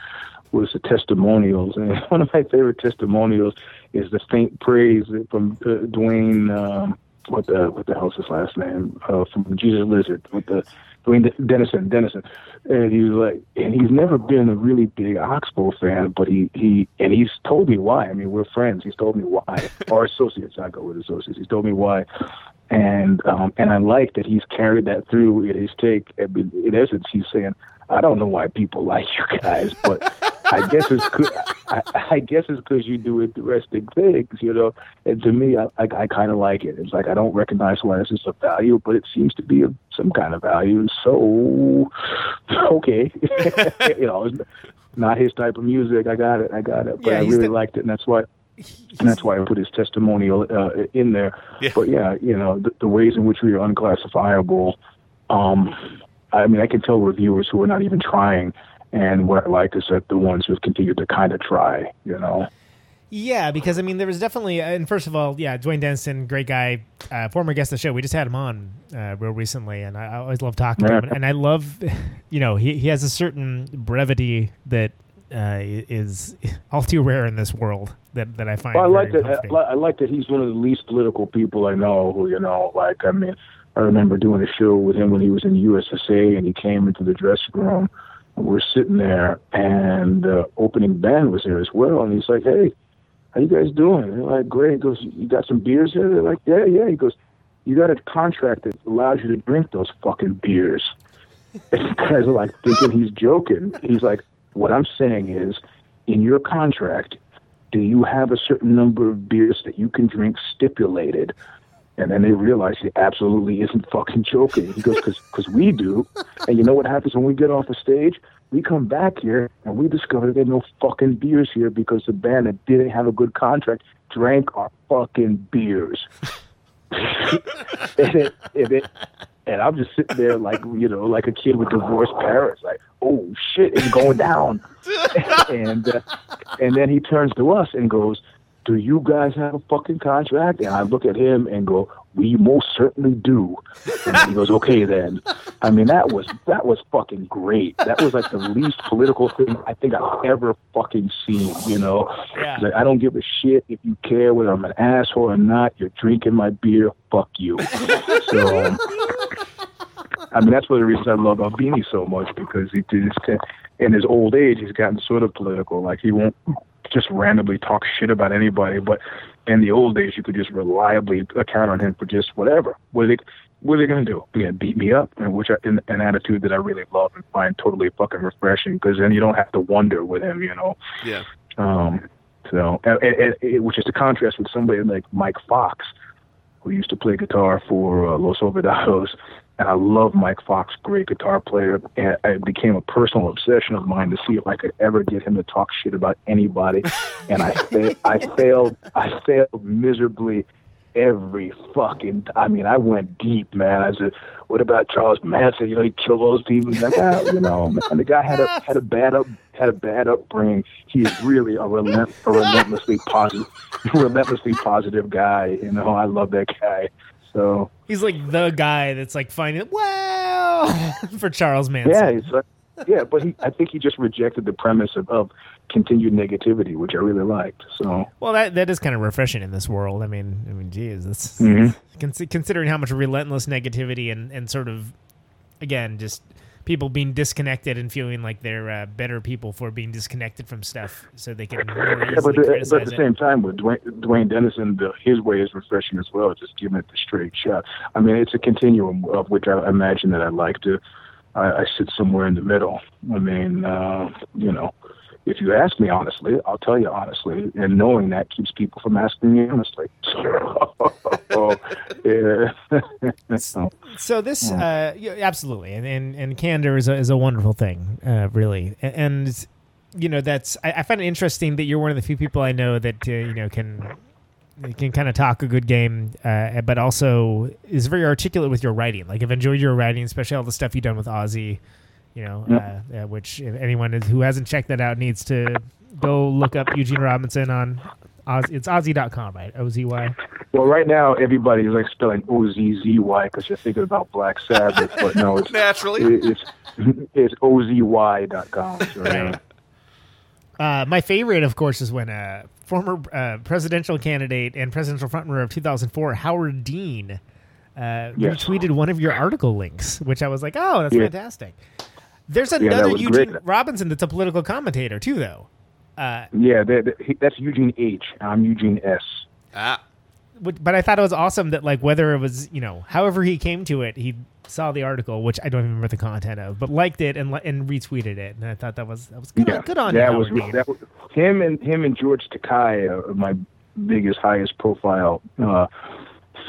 was the testimonials, and one of my favorite testimonials is the faint praise from uh, Duane. Um, what the what the hell's his last name? Uh, from Jesus Lizard with the Duane Denison. Denison, and he's like, and he's never been a really big Oxbow fan, but he he and he's told me why. I mean, we're friends. He's told me why, or associates. I go with associates. He's told me why, and um, and I like that he's carried that through in his take. I mean, In essence, he's saying, I don't know why people like you guys, but I guess it's good. I, I guess it's because you do interesting things, you know. And to me, I I, I kind of like it. It's like I don't recognize why this is a value, but it seems to be of some kind of value. So, okay, you know, it's not his type of music. I got it. I got it. But Yeah, I really the- liked it, and that's why. And that's why I put his testimonial uh, in there. Yeah. But yeah, you know, the, the ways in which we are unclassifiable. Um, I mean, I can tell reviewers who are not even trying, and what I like is that the ones who've continued to kind of try, you know. Yeah, because I mean, there was definitely, and first of all, yeah, Duane Denison, great guy, uh, former guest of the show. We just had him on uh, real recently, and I, I always love talking to him. And I love, you know, he he has a certain brevity that uh, is all too rare in this world that, that I find. Well, I like that. I, I like that he's one of the least political people I know. Who you know, like I mean, I remember doing a show with him when he was in the USSA, and he came into the dressing room. And we're sitting there, and the opening band was there as well, and he's like, "Hey, how you guys doing?" And they're like, "Great." He goes, "You got some beers here?" They're like, "Yeah, yeah." He goes, "You got a contract that allows you to drink those fucking beers." And the guys are like thinking he's joking. He's like, "What I'm saying is, in your contract, do you have a certain number of beers that you can drink stipulated? And then they realize he absolutely isn't fucking joking. He goes, because we do. And you know what happens when we get off the stage? We come back here and we discover there's no fucking beers here because the band that didn't have a good contract drank our fucking beers. and, it, and, it, and I'm just sitting there like, you know, like a kid with divorced parents, like, oh shit, it's going down. and uh, and then he turns to us and goes, "Do you guys have a fucking contract?" And I look at him and go, "We most certainly do." And he goes, "Okay then." I mean, that was that was fucking great. That was like the least political thing I think I've ever fucking seen. You know, Yeah. like I don't give a shit if you care whether I'm an asshole or not. You're drinking my beer. Fuck you. So. I mean, that's one of the reasons I love Albini so much because he just, in his old age, he's gotten sort of political. Like he won't just randomly talk shit about anybody, but in the old days, you could just reliably count on him for just whatever. What are they, what are they gonna do? Yeah, beat me up, and which I, an, an attitude that I really love and find totally fucking refreshing because then you don't have to wonder with him, you know. Yeah. Um, so, and, and, and, which is the contrast with somebody like Mike Fox, who used to play guitar for uh, Los Olvidados. And I love Mike Fox, great guitar player. And it became a personal obsession of mine to see if I could ever get him to talk shit about anybody. and I, fa- I failed. I failed miserably every fucking. I mean, I went deep, man. I said, "What about Charles Manson? You know, he killed those people." He's like, ah, you know, man, the guy had a had a bad up had a bad upbringing. He's really a, relent, a relentlessly positive, relentlessly positive guy. You know, I love that guy. So He's like the guy that's like finding wow for Charles Manson. yeah, he's like, yeah, but he, I think he just rejected the premise of, of continued negativity, which I really liked. So Well, that that is kind of refreshing in this world. I mean, I mean, geez, that's Mhm. considering how much relentless negativity and and sort of again just people being disconnected and feeling like they're uh, better people for being disconnected from stuff, so they can Yeah, but, the, but at the it. same time, with Duane, Duane Denison, the, his way is refreshing as well, just giving it the straight shot. I mean, it's a continuum of which I imagine that I like to. I, I sit somewhere in the middle. I mean, uh, you know, if you ask me honestly, I'll tell you honestly, and knowing that keeps people from asking me honestly. So, yeah. so, So this, uh, yeah, absolutely, and, and and candor is a, is a wonderful thing, uh, really, and, you know that's I, I find it interesting that you're one of the few people I know that uh, you know can can kind of talk a good game, uh, but also is very articulate with your writing. Like I've enjoyed your writing, especially all the stuff you've done with OZY. You know, uh, uh, which if anyone is, who hasn't checked that out needs to go look up Eugene Robinson on Oz, it's OZY.com, right? O Z Y. well, right now everybody is like spelling O Z Z Y because you're thinking about Black Sabbath, but no, it's Naturally. it- it's it's ozy.com. So, yeah. Uh, my favorite, of course, is when uh, former uh, presidential candidate and presidential frontrunner of 2004, Howard Dean, uh, Yes. retweeted one of your article links, which I was like, oh, that's Yeah. fantastic. There's another was Eugene great. Robinson that's a political commentator, too, though. Uh, Yeah, that, that- that's Eugene H. I'm Eugene S. Ah, but but I thought it was awesome that, like, whether it was, you know, however he came to it, he saw the article, which I don't even remember the content of, but liked it and and retweeted it. And I thought that was that was good, yeah, good on you, that Howard was that was him and him and George Takei are my biggest, highest profile uh,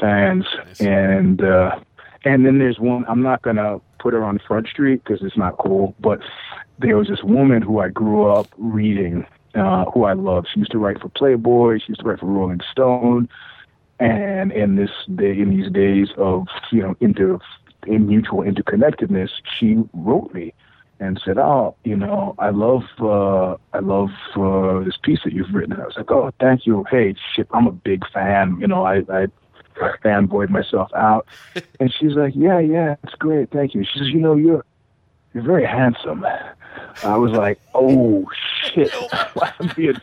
fans, and uh, and then there's one. I'm not gonna put her on Front Street because it's not cool, but there was this woman who I grew up reading, uh, who I loved. She used to write for Playboy. She used to write for Rolling Stone. And in this day, in these days of you know inter in mutual interconnectedness, she wrote me and said, "Oh, you know, I love uh, I love uh, this piece that you've written." And I was like, "Oh, thank you. Hey, shit, I'm a big fan. You know, I I, I fanboyed myself out." and she's like, "Yeah, yeah, it's great. Thank you." She says, "You know, you're you're very handsome." I was like, "Oh shit, I'm being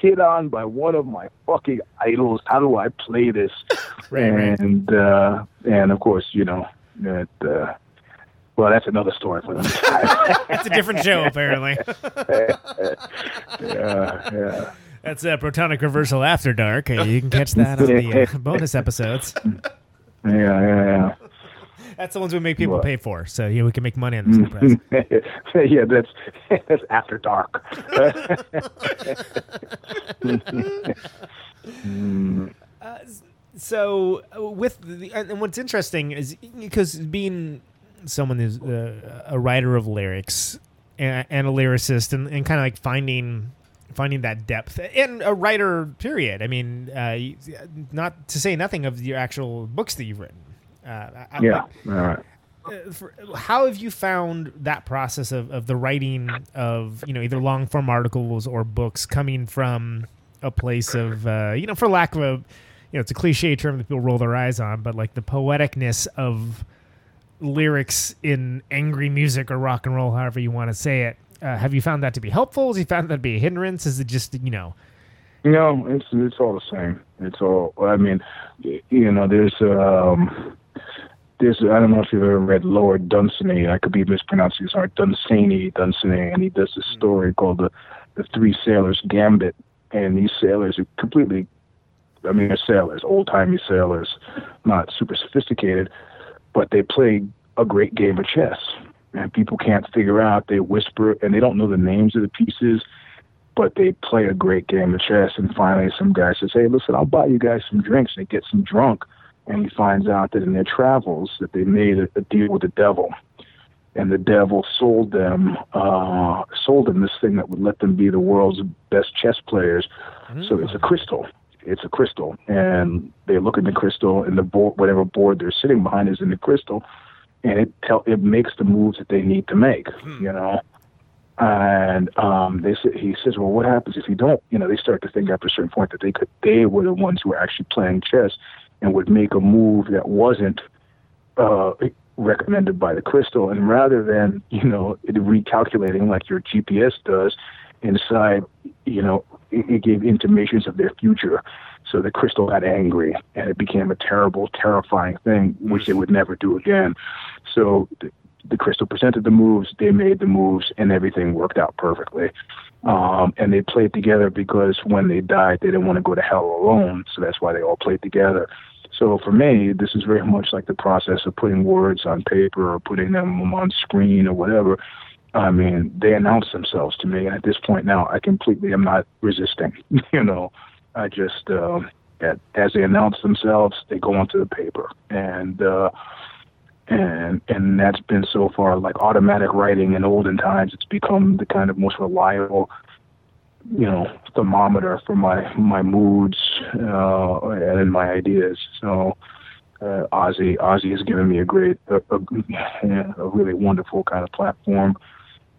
hit on by one of my fucking idols. How do I play this?" Right, right. and uh, and of course, you know that. Uh, well, that's another story for another time. That's a different show, apparently. yeah, yeah. That's a Protonic Reversal After Dark. Uh, you can catch that on the uh, bonus episodes. Yeah, yeah, yeah. That's the ones we make people What? pay for, so yeah, we can make money on this. yeah. yeah, that's that's after dark. Mm, So uh, with the and what's interesting is because being someone who's uh, a writer of lyrics and, and a lyricist and, and kind of like finding finding that depth. And a writer period. I mean uh, not to say nothing of your actual books that you've written. Uh, I- yeah, all right. uh, for, how have you found that process of, of the writing of you know either long form articles or books coming from a place of uh, you know for lack of a you know it's a cliche term that people roll their eyes on but like the poeticness of lyrics in angry music or rock and roll however you want to say it uh, have you found that to be helpful has you found that to be a hindrance is it just you know No, it's it's all the same. It's all. I mean, you know, there's um, there's I don't know if you've ever read Lord Dunsany. I could be mispronouncing his art, Dunsany, Dunsany, and he does this story called the the Three Sailors Gambit. And these sailors are completely, I mean, they're sailors, old timey sailors, not super sophisticated, but they play a great game of chess. And people can't figure out. They whisper, and they don't know the names of the pieces but they play a great game of chess. And finally, some guy says, "Hey, listen, I'll buy you guys some drinks." And they get some drunk, and he finds out that in their travels that they made a, a deal with the devil, and the devil sold them uh, sold them this thing that would let them be the world's best chess players. So it's a crystal. It's a crystal, and they look in the crystal, and the board, whatever board they're sitting behind, is in the crystal, and it tell it makes the moves that they need to make. You know, and um, they he says, well, what happens if you don't? You know, they start to think after a certain point that they could they were the ones who were actually playing chess and would make a move that wasn't uh, recommended by the crystal, and rather than you know it recalculating like your GPS does inside, you know, it, it gave intimations of their future. So the crystal got angry, and it became a terrible, terrifying thing, which they would never do again. So the, the crystal presented the moves, they made the moves, and everything worked out perfectly. Um, and they played together because when they died, they didn't want to go to hell alone. So that's why they all played together. So for me, this is very much like the process of putting words on paper or putting them on screen or whatever. I mean, they announce themselves to me, and at this point now, I completely am not resisting. you know, I just at, as they announce themselves, they go onto the paper, and uh, and and that's been so far like automatic writing. In olden times, it's become the kind of most reliable you know thermometer for my my moods uh, and my ideas. So uh, OZY OZY has given me a great a, a, a really wonderful kind of platform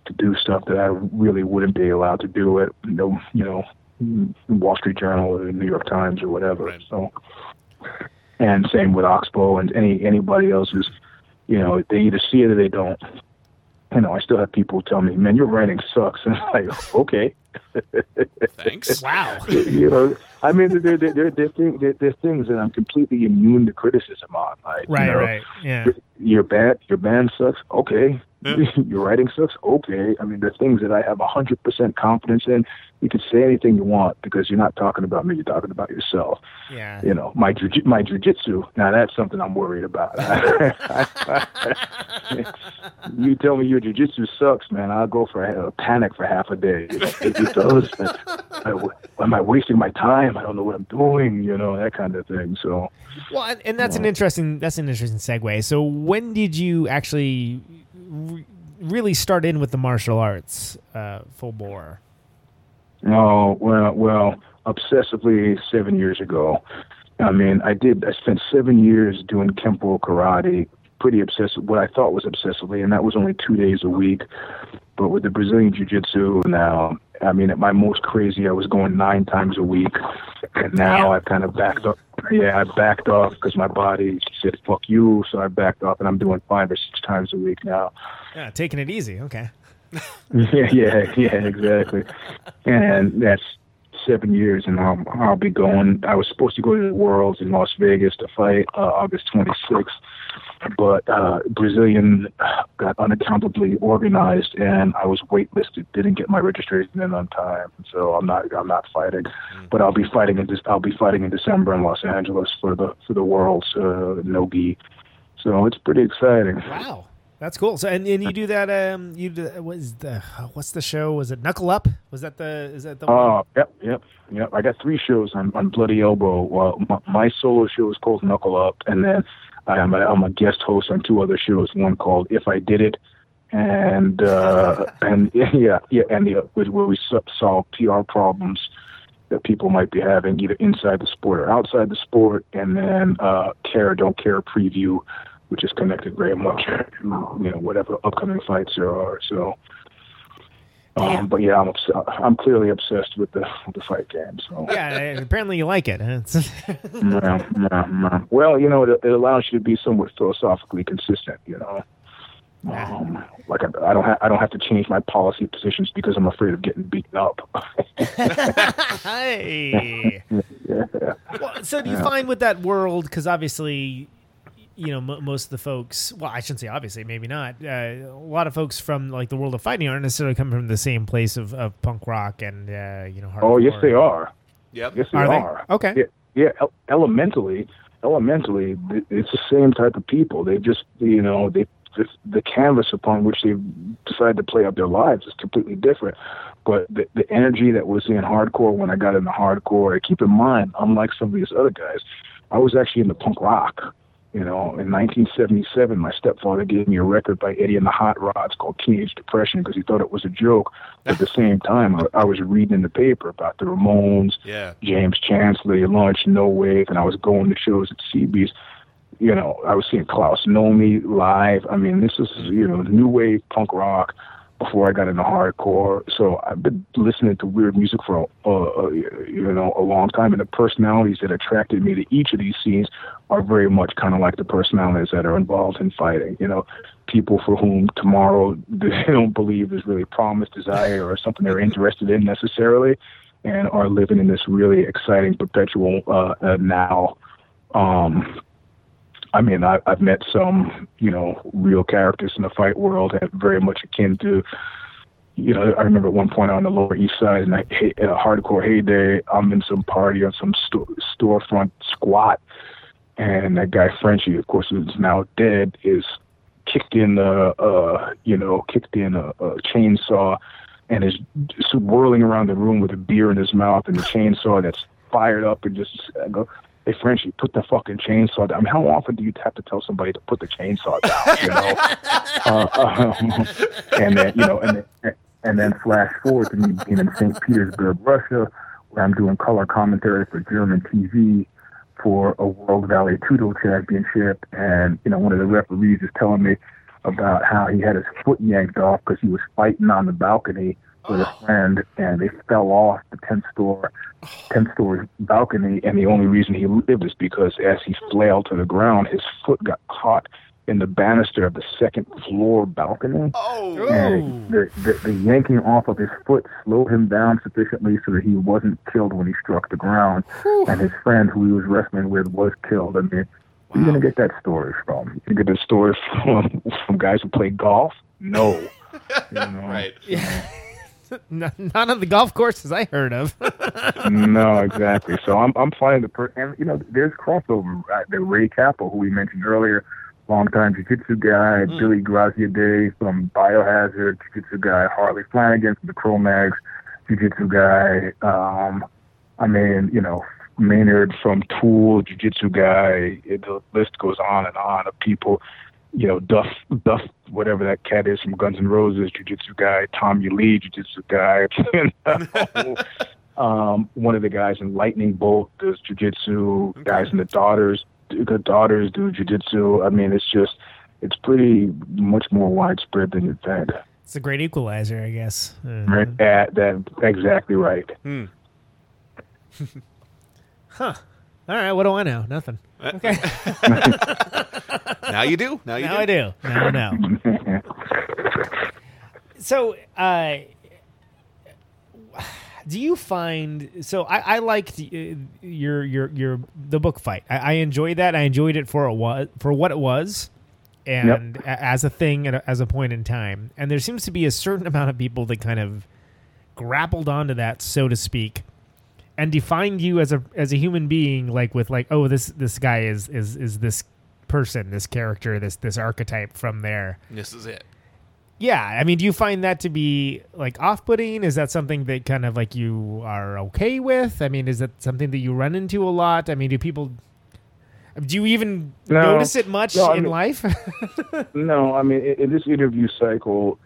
to do stuff that I really wouldn't be allowed to do at know, you know Wall Street Journal or the New York Times or whatever. So and same with Oxbow and any anybody else who's you know they either see it or they don't. You know, I still have people tell me, "Man, your writing sucks," and I'm like, "Okay." Thanks. Wow. you know, I mean, there, there, there, there, thing, there, there's things that I'm completely immune to criticism on. Like, Right, you know, right. Yeah. Your band, your band sucks. Okay. your writing sucks. Okay. I mean, the things that I have hundred percent confidence in. You can say anything you want because you're not talking about me. You're talking about yourself. Yeah. You know, my jiu- my jujitsu. Now that's something I'm worried about. you tell me your jujitsu sucks, man. I'll go for a, a panic for half a day. You know, if it does, I- am I wasting my time? I don't know what I'm doing. You know, that kind of thing. So. Well, and, and that's an interesting that's an interesting segue. So, when did you actually re- really start in with the martial arts uh, full bore? Oh well, well, obsessively seven years ago. I mean, I did. I spent seven years doing kempo karate, pretty obsessive. What I thought was obsessively, and that was only two days a week. But with the Brazilian jiu-jitsu now, I mean, at my most crazy, I was going nine times a week, and now I've kind of backed up. Yeah, I backed off because my body said "fuck you," so I backed off, and I'm doing five or six times a week now. Yeah, taking it easy. Okay. yeah, yeah, yeah, exactly. And that's seven years, and I'll, I'll be going. I was supposed to go to the Worlds in Las Vegas to fight uh, August 26th, but uh, Brazilian got unaccountably organized, and I was waitlisted. Didn't get my registration in on time, so I'm not. I'm not fighting. But I'll be fighting in. I'll be fighting in December in Los Angeles for the for the Worlds uh, no gi. So it's pretty exciting. Wow. That's cool. So and, and you do that um you do what is the what's the show? Was it Knuckle Up? Was that the is that the? Oh, yep, yep, yep. I got three shows on, on Bloody Elbow. Well, my, my solo show is called Knuckle Up, and then I am a, I'm a guest host on two other shows. One called If I Did It, and uh, and yeah, yeah, and the where we solve PR problems that people might be having either inside the sport or outside the sport, and then uh, Care Don't Care preview, which is connected very much to you know whatever upcoming fights there are. So. Um, but yeah, I'm obs- I'm clearly obsessed with the with the fight game. So Yeah, apparently you like it. Yeah, yeah, yeah. well, you know, it, it allows you to be somewhat philosophically consistent. You know, um, like I, I don't ha- I don't have to change my policy positions because I'm afraid of getting beaten up. hey. yeah. Well, so do you Yeah. find with that world because obviously you know m- most of the folks well i shouldn't say obviously maybe not uh, a lot of folks from like the world of fighting aren't necessarily coming from the same place of, of punk rock and uh, you know Oh yes, they are. Yep. Yes, they Are are. they? Okay. Yeah, yeah. el- Elementally, elementally, it's the same type of people. They just, you know, they the, the canvas upon which they decided to play out their lives is completely different. But the, the energy that was in hardcore when I got into hardcore, keep in mind, unlike some of these other guys, I was actually into punk rock. You know, in 1977, my stepfather gave me a record by Eddie and the Hot Rods called Teenage Depression because he thought it was a joke. But at the same time, I, I was reading in the paper about the Ramones, Yeah. James Chancellor, launched No Wave, and I was going to shows at CB's. You know, I was seeing Klaus Nomi live. I mean, this is you know new wave punk rock before I got into hardcore. So I've been listening to weird music for a, a, a you know a long time, and the personalities that attracted me to each of these scenes are very much kind of like the personalities that are involved in fighting. You know, people for whom tomorrow they don't believe is really promised, desire, or something they're interested in necessarily, and are living in this really exciting perpetual uh, uh, now. Um, I mean, I, I've met some, you know, real characters in the fight world that very much akin to, you know, I remember at one point on the Lower East Side, and I, in a hardcore heyday, I'm in some party on some sto- storefront squat, and that guy Frenchie, of course, is now dead, is kicked in a, uh, you know, kicked in a, a chainsaw, and is just whirling around the room with a beer in his mouth and a chainsaw that's fired up, and just I go, hey Frenchie, put the fucking chainsaw down. I mean, how often do you have to tell somebody to put the chainsaw down? You know, uh, um, and then you know, and then, and then flash forward to me being in St. Petersburg, Russia, where I'm doing color commentary for German TV for a World Vale Tudo Championship, and you know, one of the referees is telling me about how he had his foot yanked off because he was fighting on the balcony with a friend, and they fell off the 10th store, 10th story balcony, and the only reason he lived is because as he flailed to the ground, his foot got caught in the banister of the second floor balcony. Oh, And the, the, the yanking off of his foot slowed him down sufficiently so that he wasn't killed when he struck the ground. And his friend who he was wrestling with was killed. I mean, where are you going to get that story from? You get the story from, from guys who play golf? No. You know? right. N- None of the golf courses I heard of. no, exactly. So I'm I'm finding the per- and you know there's crossover. Uh, the Ray Cappo, who we mentioned earlier, longtime jiu-jitsu guy, Billy Graziadei, from Biohazard, jiu-jitsu guy, Harley Flanagan from the Cro-Mags, jiu-jitsu guy. Um, I mean, you know, Maynard from Tool, jiu-jitsu guy. It, the list goes on and on of people. You know, Duff, Duff, whatever that cat is from Guns N' Roses, jiu-jitsu guy. Tommy Lee, jiu-jitsu guy. um, one of the guys in Lightning Bolt does jujitsu. Guys in the Daughters, the Daughters do jujitsu. I mean, it's just, it's pretty much more widespread than you think. It's a great equalizer, I guess. Uh, Right? At that, exactly right. Hmm. Huh. All right. What do I know? Nothing. Okay. Now you do. Now you now I do. Now I know. So, uh, do you find so? I, I liked uh, your your your the book fight. I, I enjoyed that. I enjoyed it for a was for what it was, and a- as a thing and as a point in time. And there seems to be a certain amount of people that kind of grappled onto that, so to speak, and defined you as a as a human being, like with like, oh, this this guy is is is this person, this character, this this archetype from there. This is it. Yeah, I mean, do you find that to be like off-putting? Is that something that kind of like you are okay with? I mean, is that something that you run into a lot? I mean, do people do you even No. notice it much No, in mean- life? No, I mean, in, in this interview cycle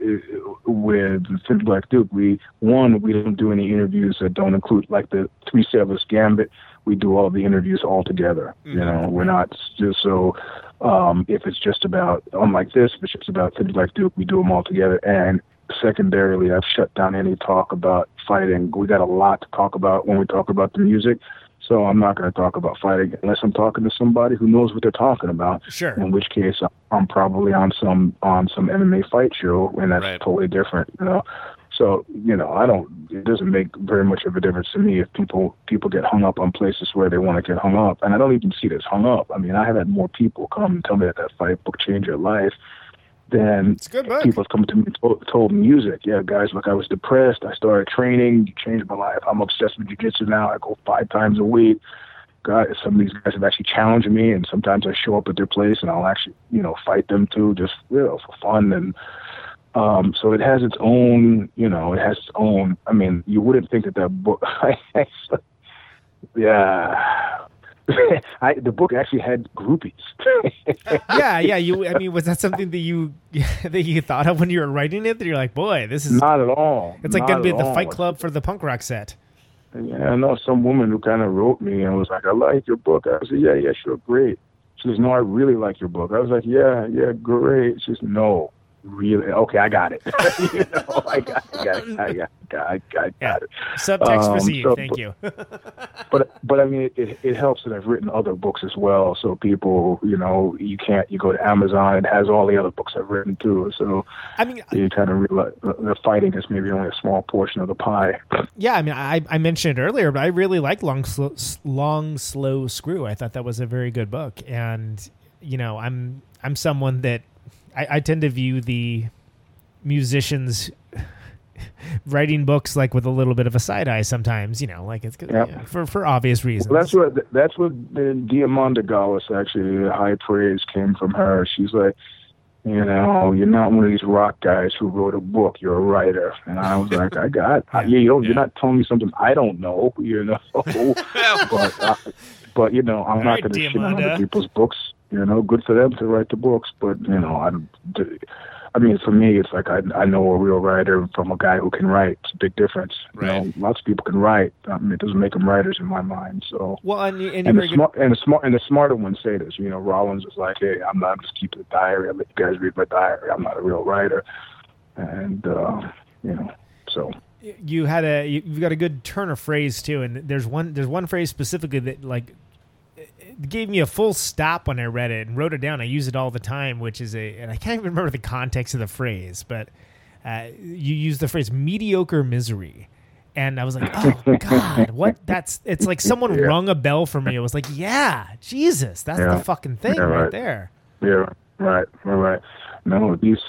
with Thin Black Duke, we one we don't do any interviews that don't include like the Three Settlers Gambit. We do all the interviews all together. You know, we're not just so. Um, if it's just about unlike this, if it's just about things like Duke, we do them all together. And secondarily, I've shut down any talk about fighting. We got a lot to talk about when we talk about the music. So I'm not going to talk about fighting unless I'm talking to somebody who knows what they're talking about. Sure. In which case, I'm probably on some on some MMA fight show, and that's Right. totally different. You know. So you know, I don't. It doesn't make very much of a difference to me if people people get hung up on places where they want to get hung up, and I don't even see as hung up. I mean, I have had more people come and tell me that that fight book changed their life than it's good book. people have come to me and told, told music. Yeah, guys, look, I was depressed. I started training. You changed my life. I'm obsessed with jujitsu now. I go five times a week. guys, some of these guys have actually challenged me, and sometimes I show up at their place and I'll actually, you know, fight them too, just you know, for fun. And um, so it has its own, you know, it has its own. I mean, you wouldn't think that that book, yeah. I, the book actually had groupies. yeah, yeah. You, I mean, was that something that you that you thought of when you were writing it? That you're like, boy, this is Not at all. It's like gonna be at the all. Fight Club for the punk rock set. Yeah, I know some woman who kind of wrote me and was like, "I like your book." I said, "Yeah, yeah, sure, great." She says, "No, I really like your book." I was like, "Yeah, yeah, great." She says, "No, really? Okay, I got it. you know, I got, I got, it. I got, I got, I got it." Subtext Um, received. so- Thank you. But but I mean, it, it helps that I've written other books as well. So people, you know, you can't. You go to Amazon, it has all the other books I've written too. So I mean, you kind of realize the the fighting is maybe only a small portion of the pie. Yeah, I mean, I, I mentioned it earlier, but I really like Long, Slow, Long, Slow Screw. I thought that was a very good book, and you know, I'm I'm someone that I, I tend to view the musicians writing books like with a little bit of a side eye sometimes. You know, like it's Yep. yeah, for for obvious reasons. Well, that's what that's what uh, Diamanda Galas actually the high praise came from her. She's like, you know, you're not one of these rock guys who wrote a book. You're a writer, and I was like, I got, yeah, you know, you're not telling me something I don't know, you know. but uh, but you know, I'm All not right, going to shit on other people's books. You know, good for them to write the books, but you know, I don't. I mean, for me, it's like I I know a real writer from a guy who can write. It's a big difference. You know, lots of people can write. I mean, it doesn't make them writers in my mind. So well, and, and, and the smart and the smart and the smarter ones say this. You know, Rollins is like, "Hey, I'm not I'm just keeping a diary. I let you guys read my diary. I'm not a real writer." And uh, you know, so you had a you- you've got a good turn of phrase too, and there's one there's one phrase specifically that like gave me a full stop when I read it and wrote it down. I use it all the time, which is a and I can't even remember the context of the phrase, but uh, you use the phrase mediocre misery. And I was like, "Oh God, what? That's it's like someone Yeah. rung a bell for me. It was like, yeah, Jesus, that's Yeah. the fucking thing Yeah, right. right. there." Yeah, right, right, right. No, these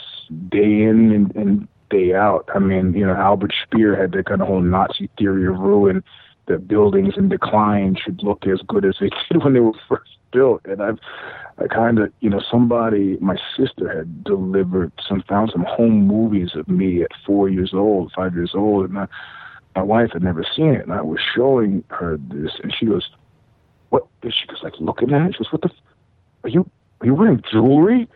day in and, and day out. I mean, you know, Albert Speer had that kind of whole Nazi theory of ruin that buildings in decline should look as good as they did when they were first built. And I've, I kind of, you know, somebody, my sister had delivered some, found some home movies of me at four years old, five years old, and my, my wife had never seen it. And I was showing her this, and she goes, "What?" She was like looking at it. She goes, "What the? F- are you are you wearing jewelry?"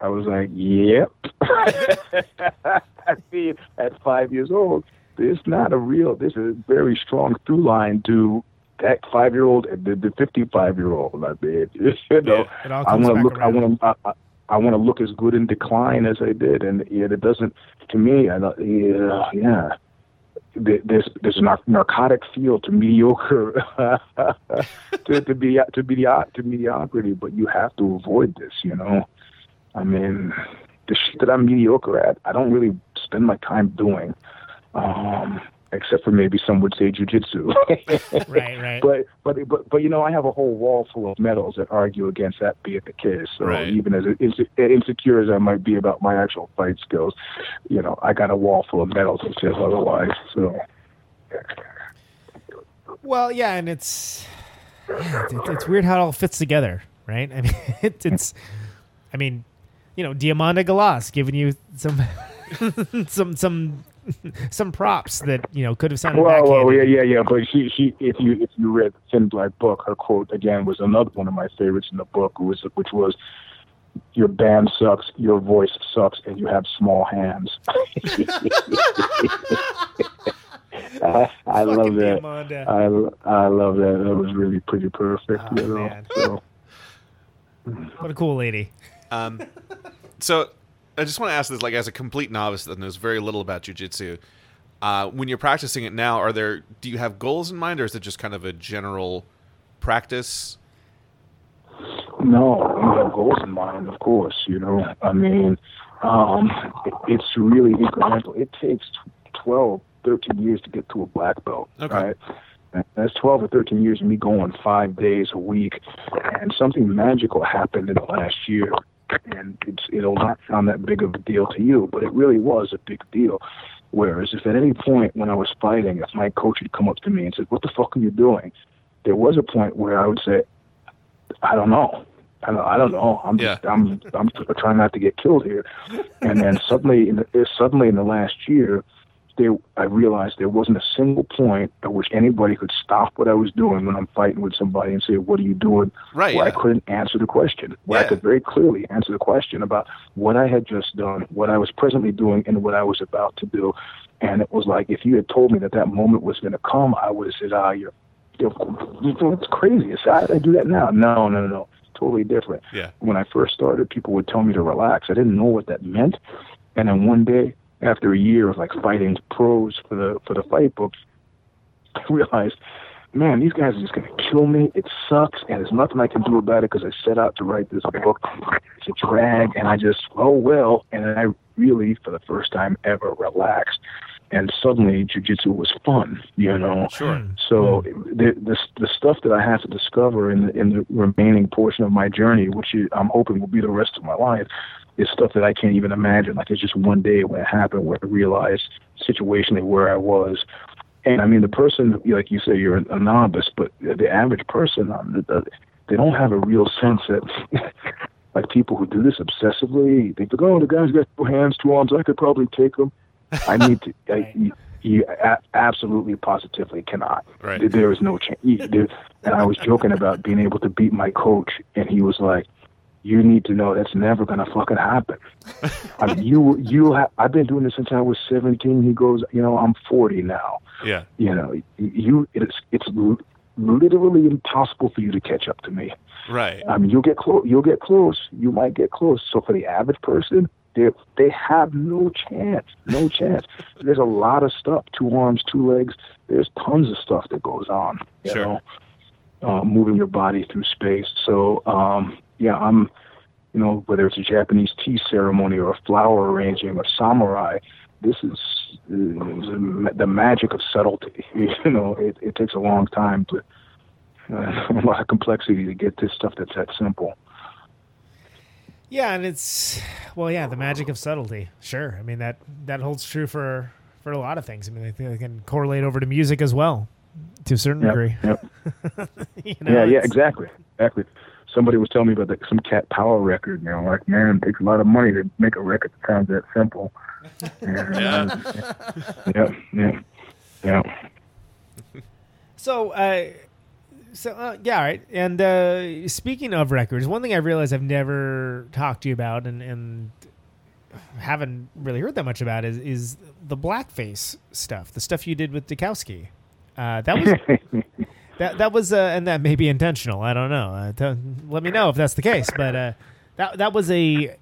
I was like, "Yep." I mean, at five years old, there's not a real. There's a very strong through line to that five year old and the, the fifty five year old. I mean, you know, all I want to look. I want to. I, I, want to look as good in decline as I did, and yet it doesn't. To me, I don't- yeah, yeah. There- There's there's a narcotic feel to mediocre to to be to be to mediocrity, but you have to avoid this. You know, I mean, the shit that I'm mediocre at, I don't really spend my time doing, um, except for maybe some would say jujitsu. Right, right. But but but but you know, I have a whole wall full of medals that argue against that being the case. So Right. even as inse- insecure as I might be about my actual fight skills, you know, I got a wall full of medals that says otherwise. So Well, yeah, and it's it's, it's weird how it all fits together, right? I mean, it's, I mean, you know, Diamanda Galas giving you some, some, some, some props that you know could have sounded well, well, yeah, yeah, yeah. But she, she, if you if you read the Thin Black Book, her quote again was another one of my favorites in the book, was which was, "Your band sucks, your voice sucks, and you have small hands." I, I love that. Diamanda. I, I love that. That was really pretty perfect. Oh, you know? So, What a cool lady. Um, so I just want to ask this, like, as a complete novice that knows very little about jujitsu, uh, when you're practicing it now, are there? Do you have goals in mind, or is it just kind of a general practice? No, you have goals in mind, of course. You know, I mean, um, it, it's really incremental. It takes 12, 13 years to get to a black belt, Okay. right? And That's 12 or 13 years of me going five days a week. And something magical happened in the last year. And it's, it'll not sound that big of a deal to you, but it really was a big deal. Whereas if at any point when I was fighting, if my coach had come up to me and said, what the fuck are you doing? there was a point where I would say, I don't know. I don't, I don't know. I'm just, I'm I'm trying not to get killed here. And then suddenly, in the, suddenly in the last year, there I realized there wasn't a single point at which anybody could stop what I was doing when I'm fighting with somebody and say, "What are you doing?" Right, Where yeah. I couldn't answer the question. Where I could very clearly answer the question about what I had just done, what I was presently doing, and what I was about to do. And it was like if you had told me that that moment was going to come, I would have said, "Ah, you're, you're, it's crazy. It's, I, I do that now." No, no, no, no. Totally different Yeah. when I first started, people would tell me to relax. I didn't know what that meant. And then one day, after a year of like fighting pros for the for the fight books, I realized, man, these guys are just gonna kill me. It sucks, and there's nothing I can do about it because I set out to write this book. It's a drag, and I just oh well. And I really, for the first time ever, relaxed. And suddenly, jujitsu was fun, you know. Sure. So hmm. the, the the stuff that I have to discover in the, in the remaining portion of my journey, which I'm hoping will be the rest of my life, is stuff that I can't even imagine. Like it's just one day when it happened where I realized situationally where I was. And I mean, the person, like you say, you're a novice, but the average person, um, the- the- they don't have a real sense that, like people who do this obsessively, they think, oh, the guy's got two hands, two arms, I could probably take him. I need to. I, you, you a- absolutely, positively cannot. Right. There- There is no chance. And I was joking about being able to beat my coach, and he was like, "You need to know that's never gonna fucking happen." I mean, you you ha- I've been doing this since I was 17. He goes, you know, I'm 40 now. Yeah. You know, you it's it's literally impossible for you to catch up to me. Right. I mean, you'll get close. You'll get close. You might get close. So for the average person, they they have no chance. No chance. There's a lot of stuff. Two arms, two legs. There's tons of stuff that goes on. You Sure. know, uh, moving your body through space. So um, yeah, I'm. You know, whether it's a Japanese tea ceremony or a flower arranging or samurai, this is uh, the magic of subtlety. You know, it, it takes a long time to uh, a lot of complexity to get this stuff that's that simple. Yeah, and it's well, yeah, the magic of subtlety. Sure, I mean that that holds true for for a lot of things. I mean, they, think they can correlate over to music as well, to a certain Yep, degree. yep. You know, yeah, yeah, exactly, exactly. Somebody was telling me about the, some Cat Power record. You know, like man, it takes a lot of money to make a record that sounds that simple. And, yeah, yeah, yeah. So, uh, so uh, yeah, all right. And uh, speaking of records, one thing I realized I've never talked to you about, and, and haven't really heard that much about, is is the blackface stuff, the stuff you did with Dukowski. Uh, that was that that was, uh, and that may be intentional. I don't know. Uh, t- let me know if that's the case. But uh, that that was a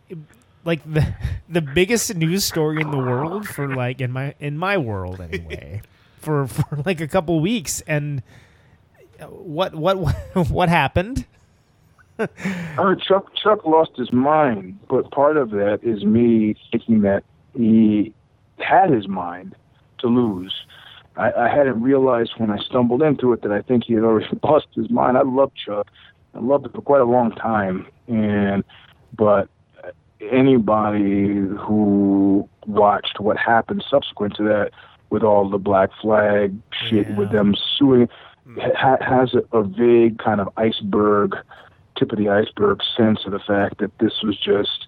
like the the biggest news story in the world for like in my in my world anyway for for like a couple weeks and what what what happened Uh, Chuck Chuck lost his mind, but part of that is me thinking that he had his mind to lose. I, I hadn't realized when I stumbled into it that I think he had already lost his mind. I loved Chuck. I loved it for quite a long time, and but anybody who watched what happened subsequent to that, with all the Black Flag shit, with them suing, hmm. ha- has a, a vague kind of iceberg tip of the iceberg sense of the fact that this was just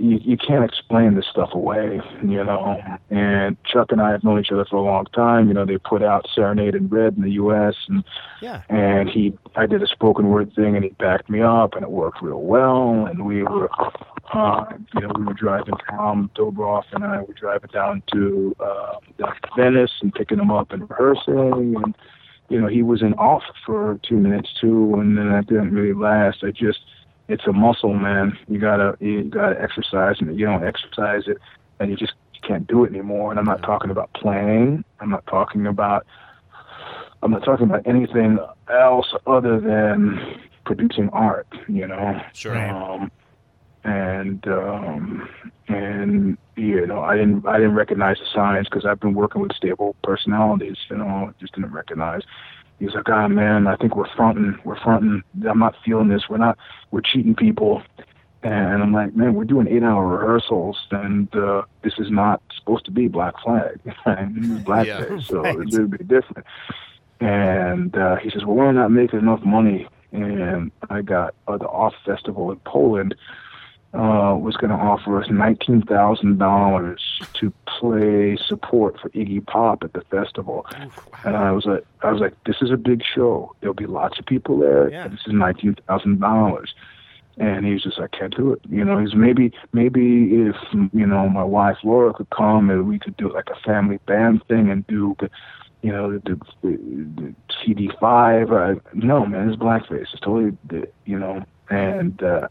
you, you can't explain this stuff away, you know. And Chuck and I have known each other for a long time. You know, they put out Serenade in Red in the U.S. and Yeah. and he I did a spoken word thing and he backed me up and it worked real well. And we were, uh, you know, we were driving Tom Dobrov and I were driving down to uh, down to Venice and picking him up and rehearsing and you know, he was in off for two minutes too, and then that didn't really last. I just, it's a muscle, man. You gotta, you gotta exercise, and if you don't exercise it, and you just you can't do it anymore. And I'm not talking about playing. I'm not talking about, I'm not talking about anything else other than producing art. You know. Sure. Um, and um, and you know, I didn't I didn't recognize the signs because I've been working with stable personalities. You know, just didn't recognize. He was like, "Ah, man, I think we're fronting. We're fronting. I'm not feeling this. We're not. We're cheating people." And I'm like, "Man, we're doing eight-hour rehearsals, and uh, this is not supposed to be Black Flag. Black Yeah. Day, so Right. it's bit different." and uh, he says, "Well, we're not making enough money." And I got uh, the Off Festival in Poland uh, was going to offer us nineteen thousand dollars to play support for Iggy Pop at the festival, and I was like, I was like, this is a big show. There'll be lots of people there. Yeah. This is nineteen thousand dollars. And he was just, I can't do it. You know, he's maybe, maybe if you know my wife Laura could come and we could do like a family band thing and do, you know, the, the, the CD five. Uh, no, man, it's blackface. It's totally, you know, and. uh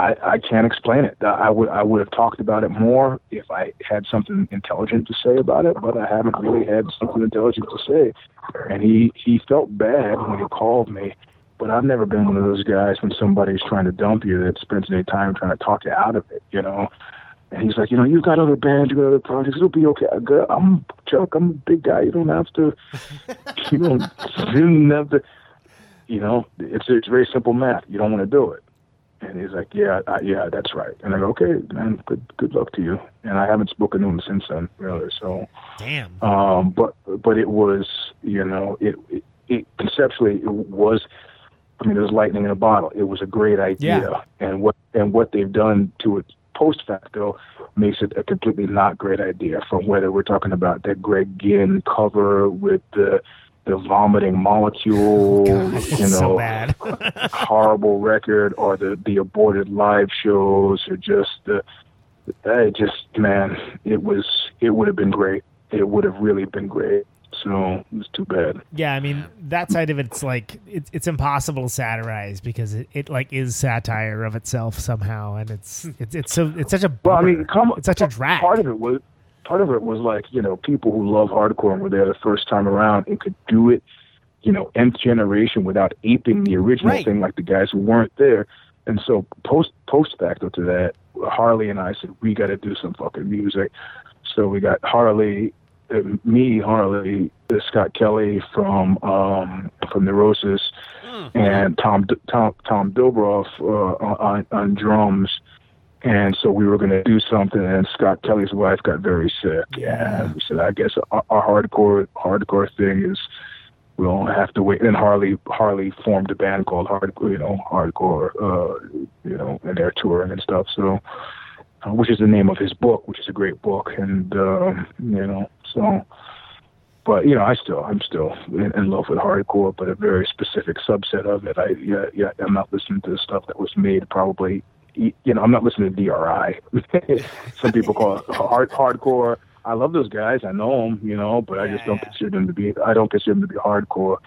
I, I can't explain it. I would I would have talked about it more if I had something intelligent to say about it, but I haven't really had something intelligent to say. And he he felt bad when he called me, but I've never been one of those guys when somebody's trying to dump you that spends any time trying to talk you out of it, you know. And he's like, you know, you've got other bands, you've got other projects. It'll be okay. I'm Chuck. I'm a big guy. You don't have to. You don't. You don't have to. You know, it's it's very simple math. You don't want to do it. And he's like, yeah, I, yeah, that's right. And I go, okay, man, good good luck to you. And I haven't spoken to him since then, really. So, Damn. um, but but it was, you know, it, it it conceptually it was. I mean, it was lightning in a bottle. It was a great idea, Yeah. and what and what they've done to it post facto makes it a completely not great idea. From whether we're talking about that Greg Ginn cover with the the vomiting molecule, you know, so bad. horrible record or the the aborted live shows or just the I just man it was it would have been great it would have really been great so it was too bad Yeah, I mean that side of it's like it's it's impossible to satirize because it, it like is satire of itself somehow, and it's it's it's so it's such a well I bummer. mean come it's such a drag. part of it was part of it was like you know people who love hardcore and were there the first time around and could do it you know nth generation without aping the original Right. thing like the guys who weren't there. And so post post facto to that Harley and I said we got to do some fucking music. So we got Harley uh, me Harley uh, Scott Kelly from um from Neurosis and Tom Tom Tom Dobrov uh, on on drums and so we were going to do something, and Scott Kelly's wife got very sick. Yeah, and we said, I guess our, our hardcore hardcore thing is we'll have to wait. And Harley Harley formed a band called Hardcore, you know, Hardcore, uh, you know, and they're touring and stuff. So, uh, which is the name of his book, which is a great book, and um, you know, so. But you know, I still, I'm still in, in love with hardcore, but a very specific subset of it. I, yeah, yeah, I'm not listening to the stuff that was made probably you know, I'm not listening to DRI. Some people call it hard hardcore. I love those guys. I know them, you know, but I just don't consider them to be. I don't consider them to be hardcore.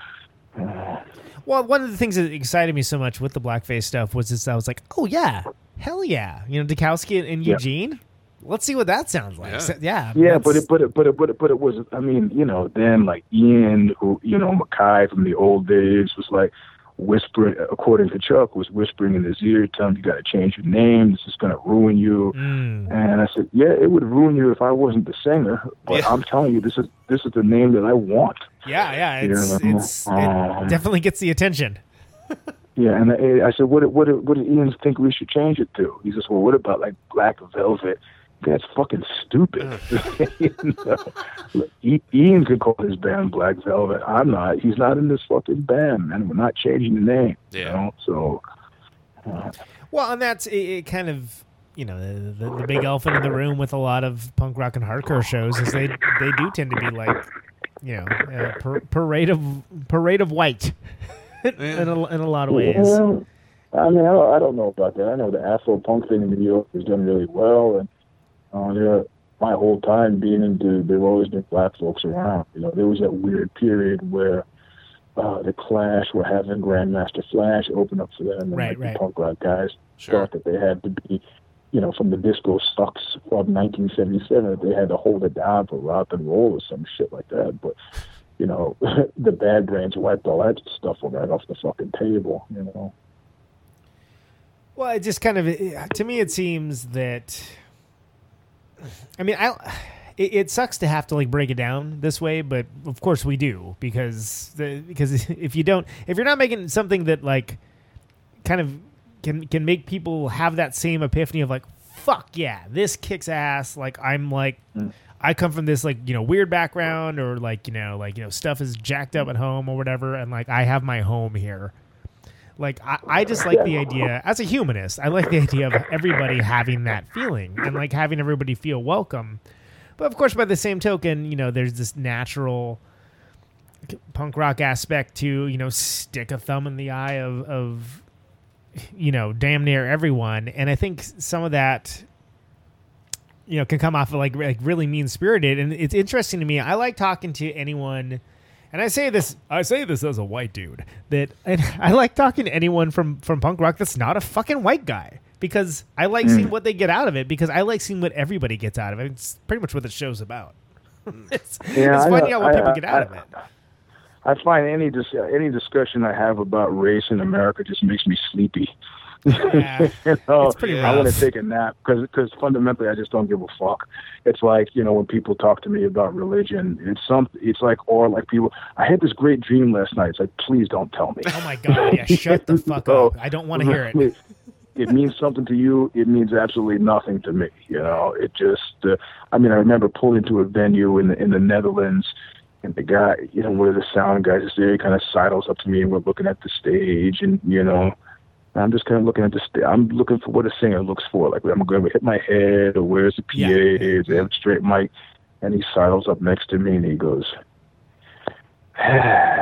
Well, one of the things that excited me so much with the blackface stuff was just I was like, oh yeah, hell yeah, you know, Dukowski and, and Yeah. Eugene. Let's see what that sounds like. Yeah. So- yeah, yeah, but it, but it, but it, but it, but it was. I mean, you know, then like Ian, who you know, MacKaye from the old days was like whispering, according to Chuck, was whispering in his ear, telling him you got to change your name. This is going to ruin you. Mm. And I said, yeah, it would ruin you if I wasn't the singer. But Yeah. I'm telling you, this is this is the name that I want. yeah, yeah, You know, it's um, it definitely gets the attention. Yeah, and I, I said, what, what, what did Ian think we should change it to? He says, well, what about like Black Velvet? That's fucking stupid. You know? Ian could call his band Black Velvet. I'm not. He's not in this fucking band, and we're not changing the name. You Yeah. know? So, uh, Well, and that's it, it kind of you know the, the, the big elephant in the room with a lot of punk rock and hardcore shows is they they do tend to be like you know a par- parade of parade of white in, a, in a lot of ways. Well, I mean, I don't, I don't know about that. I know the Afro punk thing in New York has done really well, and uh, there, my whole time being into, there have always been black folks around. You know, there was that weird period where uh, the Clash were having Grandmaster Flash open up for them, and Right, like, right. the punk rock guys Sure. thought that they had to be, you know, from the disco sucks of 1977, that they had to hold it down for rock and roll or some shit like that. But you know, the bad brains wiped all that stuff right off the fucking table. You know. Well, it just kind of to me it seems that I mean, I it, it sucks to have to like break it down this way, but of course we do because the because if you don't if you're not making something that like kind of can can make people have that same epiphany of like fuck yeah, this kicks ass, like I'm like mm. I come from this like you know weird background or like you know like you know stuff is jacked up at home or whatever, and like I have my home here. Like I, I just like the idea as a humanist. I like the idea of everybody having that feeling and like having everybody feel welcome. But of course, by the same token, you know, there's this natural punk rock aspect to you know stick a thumb in the eye of of you know damn near everyone, and I think some of that you know can come off of like like really mean spirited, and it's interesting to me. I like talking to anyone. And I say this, I say this as a white dude that, and I like talking to anyone from from punk rock that's not a fucking white guy because I like seeing mm. what they get out of it because I like seeing what everybody gets out of it. It's pretty much what the show's about. it's Yeah, it's finding out what I- people I- get out of it. I find any dis- any discussion I have about race in America just makes me sleepy. you know, It's pretty I want to take a nap because fundamentally I just don't give a fuck. It's like you know when people talk to me about religion, it's some it's like or like people. I had this great dream last night. It's like please don't tell me. Oh my god! Yeah, shut the fuck So, up. I don't want to hear it. it means something to you. It means absolutely nothing to me. You know, it just. Uh, I mean, I remember pulling into a venue in the in the Netherlands, and the guy, you know, one of the sound guys is there. He kind of sidles up to me, and we're looking at the stage, and you know, I'm just kind of looking at the stage. I'm looking for what a singer looks for. Like, I'm I going to hit my head, or where's the PA? Is they have a straight mic? And he sidles up next to me, and he goes.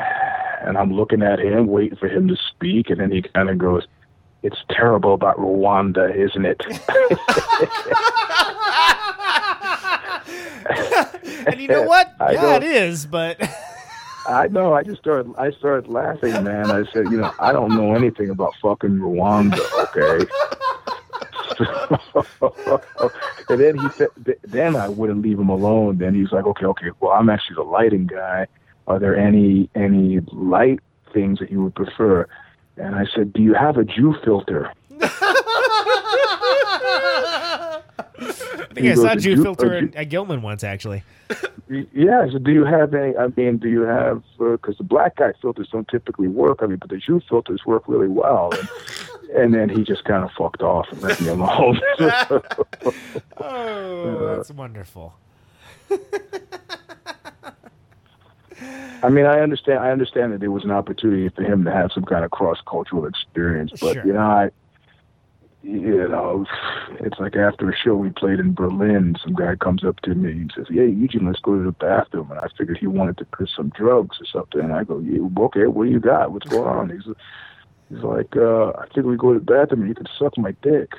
And I'm looking at him, waiting for him to speak, and then he kind of goes, "It's terrible about Rwanda, isn't it?" And you know what? I yeah, it is. But I know. I just started. I started laughing, man. I said, you know, I don't know anything about fucking Rwanda. Okay. and then he said, then I wouldn't leave him alone. Then he's like, okay, okay. Well, I'm actually the lighting guy. Are there any any light things that you would prefer? And I said, do you have a Jew filter? I think I saw Jew filter at, at Gilman once actually. Yeah. So do you have any? I mean, do you have? Uh, because the black guy filters don't typically work. I mean, but the Jew filters work really well. And, and then he just kind of fucked off and left me alone. Oh, uh, that's wonderful. I mean, I understand. I understand that there was an opportunity for him to have some kind of cross cultural experience, but Sure. you know, I, you know, it's like after a show we played in Berlin, some guy comes up to me and says, "Yeah, Eugene, let's go to the bathroom." And I figured he wanted to put some drugs or something. And I go, "Yeah, okay, what do you got? What's going on?" He's, he's like, uh, "I think we go to the bathroom and you can suck my dick."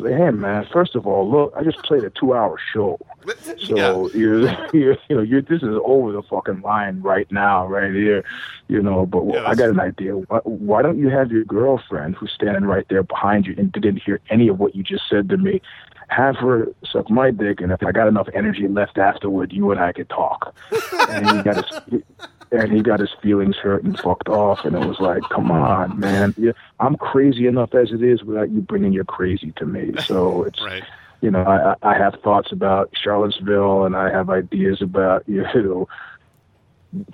I was like, hey man, first of all, look, I just played a two-hour show, so you're, you're, you know, you're this is over the fucking line right now, right here, you know. But I got an idea. Why, why don't you have your girlfriend, who's standing right there behind you and didn't hear any of what you just said to me, have her suck my dick, and if I got enough energy left afterward, you and I could talk. And he got his. And he got his feelings hurt and fucked off, and it was like, "Come on, man! Yeah, I'm crazy enough as it is without you bringing your crazy to me." So it's, right. you know, I, I I have thoughts about Charlottesville, and I have ideas about you know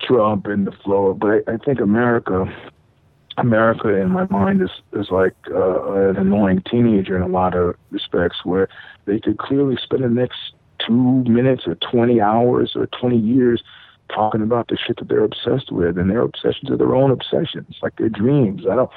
Trump and the flow. But I, I think America, America in my mind is is like uh, an annoying teenager in a lot of respects, where they could clearly spend the next two minutes or twenty hours or twenty years talking about the shit that they're obsessed with, and their obsessions are their own obsessions, like their dreams. I don't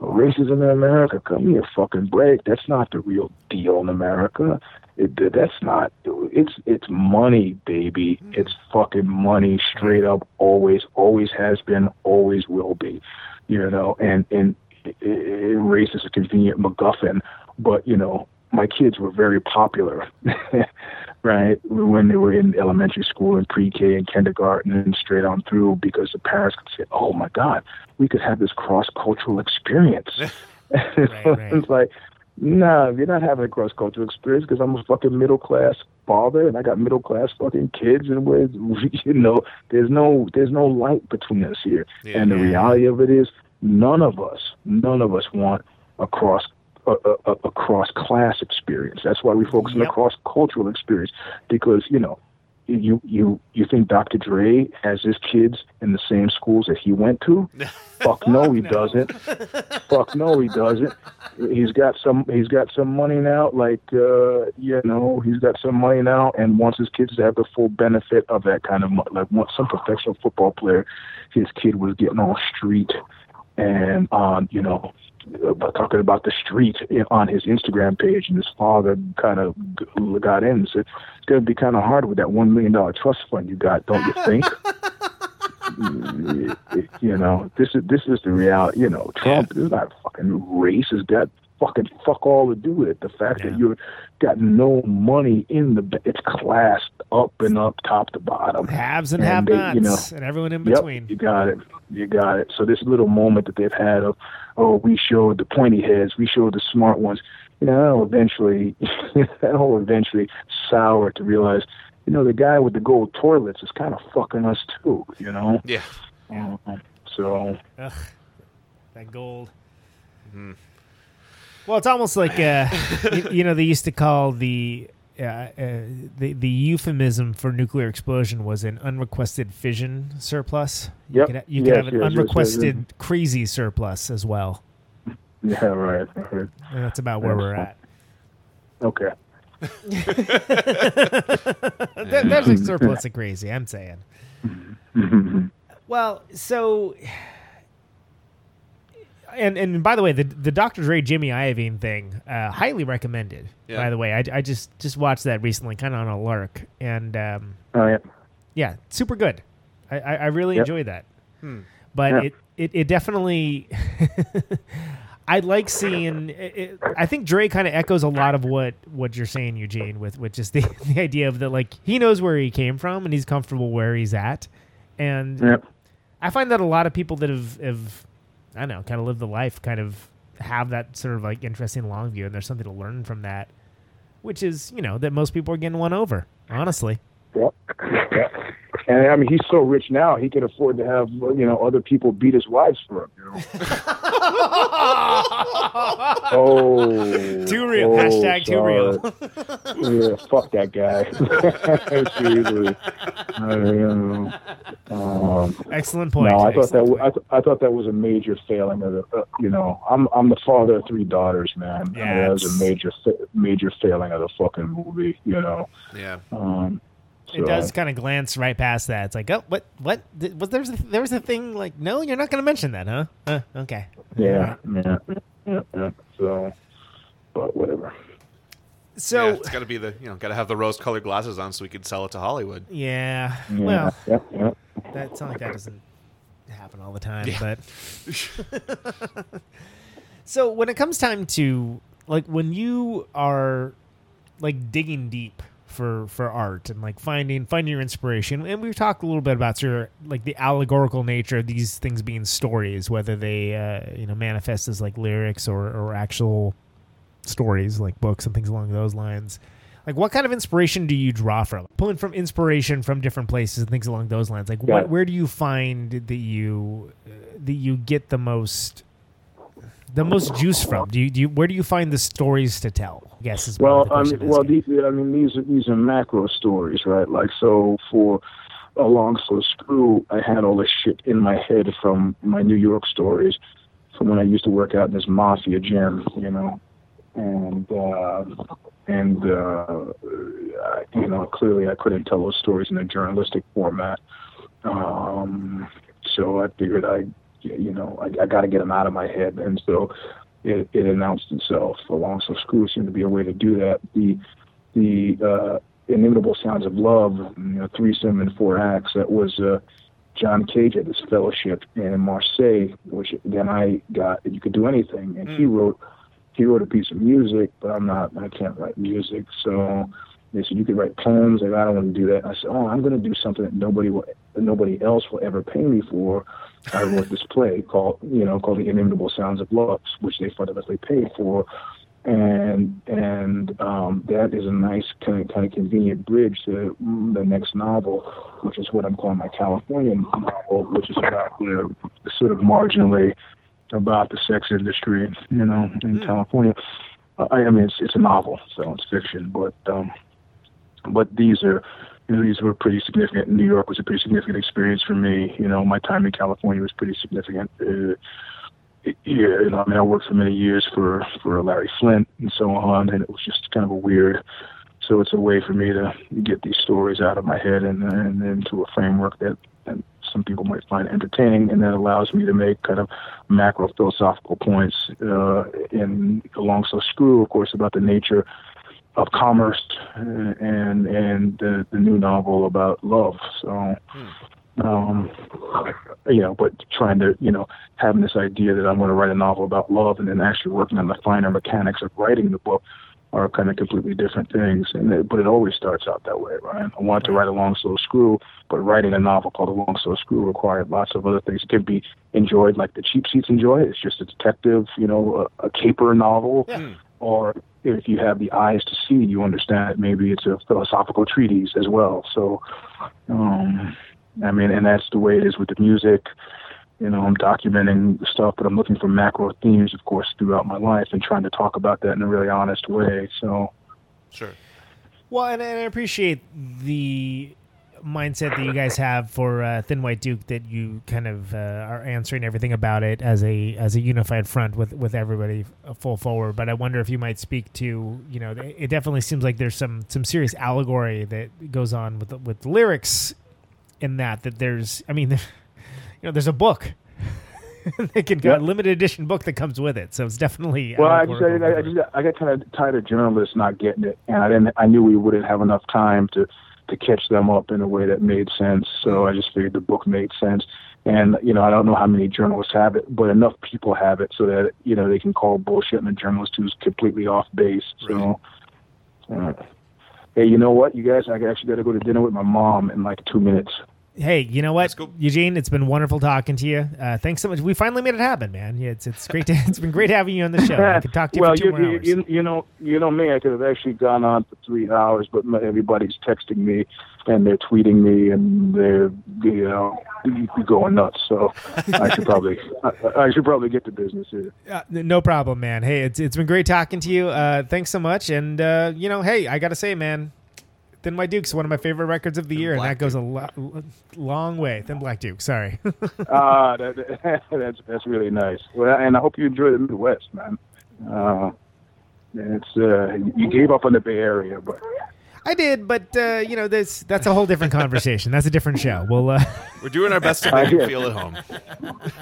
racism in America. Come here, fucking break. That's not the real deal in America. It, that's not. It's it's money, baby. It's fucking money, straight up. Always, always has been, always will be. You know, and and it, it, race is a convenient MacGuffin, but you know, my kids were very popular, right? When they were in elementary school and pre-K and kindergarten and straight on through, because the parents could say, "Oh my God, we could have this cross-cultural experience." it's like, nah, you're not having a cross-cultural experience because I'm a fucking middle-class father and I got middle-class fucking kids, and we're, you know, there's no there's no light between us here. And the reality of it is, none of us, none of us want a cross a, a, a cross class experience. That's why we focus on the cross cultural experience because you know you you you think Dr. Dre has his kids in the same schools that he went to? Fuck no, he doesn't. Fuck no, he doesn't. He's got some. He's got some money now. Like uh, you know, he's got some money now, and wants his kids to have the full benefit of that kind of money. Like once some professional football player, his kid was getting all street and um, you know, about talking about the street on his Instagram page, and his father kind of got in and said, "It's going to be kind of hard with that one million dollar trust fund you got, don't you think?" you know, this is this is the reality. You know, Trump is not fucking race. Has got fucking fuck all to do with it. The fact that you've got no money in the it's classed up and up, top to bottom, Haves and, And have-nots, you know, and everyone in Yep, between. you got it. You got it. So this little moment that they've had of, oh, we showed the pointy heads, we showed the smart ones. You know, that'll eventually, that'll eventually sour to realize, you know, the guy with the gold toilets is kind of fucking us too. You know. Yeah. Um, so. Ugh, that gold. Well, it's almost like uh, you, you know they used to call the uh, uh, the the euphemism for nuclear explosion was an unrequested fission surplus. You Yep. could, you Yes, could have an yes, yes, yes, unrequested yes. crazy surplus as well. Yeah. Right. right. And that's about where we're at. Okay. There- There's a surplus of crazy. I'm saying. Well, so and and by the way, the the Dr. Dre Jimmy Iovine thing, uh, highly recommended. Yeah. By the way, I, I just just watched that recently, kind of on a lark, and um, Oh yeah. yeah, super good. I I, I really Yep. enjoyed that. Hmm. But Yeah. it, it it definitely. I like seeing. It, it, I think Dre kind of echoes a lot of what what you're saying, Eugene, with with just the the idea of that like he knows where he came from and he's comfortable where he's at, and Yep. I find that a lot of people that have, have I don't know, kind of live the life, kind of have that sort of like interesting long view, and there's something to learn from that, which is you know that most people are getting won over, honestly. Yep. Yep. And I mean, he's so rich now, he can afford to have you know other people beat his wives for him. You know? oh, Too real. oh, Hashtag too real. sorry. yeah, fuck that guy. Seriously. I, um, um, Excellent point. No, I thought that Excellent w- I, th- I thought that was a major failing of the. Uh, you know, I'm I'm the father of three daughters, man. I mean, Yeah, that was a major fa- major failing of the fucking movie. You know. Yeah. Um, It so- does kind of glance right past that. It's like, oh, what, what? Th- Was there's a, there was a thing like, no, you're not going to mention that, huh? Uh, okay. Yeah, yeah, yeah, yeah. So, but whatever. So yeah, it's got to be the you know got to have the rose-colored glasses on so we can sell it to Hollywood. Yeah. Yeah, Well, yeah, yeah. that's not like that doesn't happen all the time, Yeah. but so when it comes time to like when you are like digging deep for for art and like finding finding your inspiration. And we've talked a little bit about sort of like the allegorical nature of these things being stories whether they uh, you know manifest as like lyrics or or actual stories like books and things along those lines. Like what kind of inspiration do you draw from? Pulling from inspiration from different places and things along those lines. Like Yeah. what, where do you find that you uh, that you get the most the most juice from? Do you, do you where do you find the stories to tell? I guess is Well, I mean, well, these, I mean, these are these are macro stories, right? Like, so for a long slow screw, I had all this shit in my head from my New York stories, from when I used to work out in this mafia gym, you know, and uh, and uh, you know, clearly I couldn't tell those stories in a journalistic format, um, so I figured I, you know, I, I got to get them out of my head, and so it, it announced itself. A Long Slow Screw seemed to be a way to do that. The the uh, inimitable sounds of love, you know, threesome and four acts. That was uh, John Cage at this fellowship in Marseille, which then I got. You could do anything, and he wrote he wrote a piece of music, but I'm not. I can't write music, so. They said you could write poems. Like I don't want to do that. I said, oh, I'm going to do something that nobody will, that nobody else will ever pay me for. I wrote this play called, you know, called The Inimitable Sounds of Love, which they fundamentally paid for, and and um, that is a nice kind of kind of convenient bridge to the next novel, which is what I'm calling my California novel, which is about you know, sort of marginally about the sex industry, you know, in California. Uh, I I mean, it's it's a novel, so it's fiction, but um, but these are you know, these were pretty significant. New York was a pretty significant experience for me. You know, my time in California was pretty significant. Uh, yeah, you know, I mean, I worked for many years for for Larry Flynt and so on, and it was just kind of a weird. So it's a way for me to get these stories out of my head and and into a framework that, that some people might find entertaining, and that allows me to make kind of macro philosophical points uh, in A Long Slow Screw, of course, about the nature of commerce uh, and and the, the new novel about love. So, um, you know, but trying to you know having this idea that I'm going to write a novel about love and then actually working on the finer mechanics of writing the book are kind of completely different things. And it, but it always starts out that way, right? I wanted to write a long slow screw, but writing a novel called A Long Slow Screw required lots of other things. It could be enjoyed like the cheap seats enjoy. It's just a detective, you know, a, a caper novel, or if you have the eyes to see, you understand that maybe it's a philosophical treatise as well. So, um, I mean, and that's the way it is with the music. You know, I'm documenting the stuff, but I'm looking for macro themes, of course, throughout my life and trying to talk about that in a really honest way. So, Sure. Well, and, and I appreciate the mindset that you guys have for uh, Thin White Duke that you kind of uh, are answering everything about it as a as a unified front with with everybody uh, full forward. But I wonder if you might speak to you know it definitely seems like there's some some serious allegory that goes on with the, with the lyrics in that that there's I mean you know there's a book. they can Yeah. a limited edition book that comes with it, so it's definitely well, I just. I, I just, I got kind of tired of journalists not getting it, and I didn't. I knew we wouldn't have enough time to to catch them up in a way that made sense. So I just figured the book made sense. And you know, I don't know how many journalists have it, but enough people have it so that you know they can call bullshit on a journalist who's completely off base. So, uh, hey, you know what, you guys? I actually got to go to dinner with my mom in like two minutes. Hey, you know what, Eugene? It's been wonderful talking to you. Uh, thanks so much. We finally made it happen, man. Yeah, it's it's great. To, it's been great having you on the show. I could talk to you well, for two you, more you, hours. you, you know, you know me. I could have actually gone on for three hours, but m- everybody's texting me and they're tweeting me and they're you know going nuts. So I should probably I, I should probably get to business here. Uh, no problem, man. Hey, it's it's been great talking to you. Uh, thanks so much. And uh, you know, hey, I gotta say, man, Thin White Duke's one of my favorite records of the year, and that goes a lo- lo- long way. Thin Black Duke, sorry. Ah, that, that's that's really nice. Well, and I hope you enjoy the Midwest, man. Uh, it's uh, you gave up on the Bay Area, but I did, but uh, you know, this that's a whole different conversation. That's a different show. We'll. Uh, We're doing our best to make you feel at home.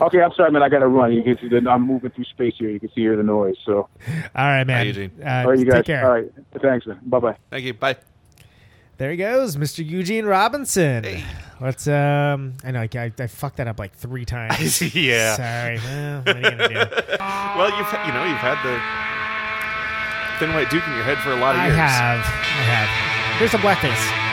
okay. I'm sorry, man. I got to run. You can see that I'm moving through space here. You can see hear the noise. So, All right, man. Eugene. Uh, all right, you guys. Take care. All right. Thanks. Bye bye. Thank you. Bye. There he goes, Mr. Eugene Robinson. Let's. Um, I know I, I, I fucked that up like three times. Yeah. Sorry. Well, what are you gonna do? well, you've you know you've had the thin white duke in your head for a lot of I years. I have. I have. Here's some blackface.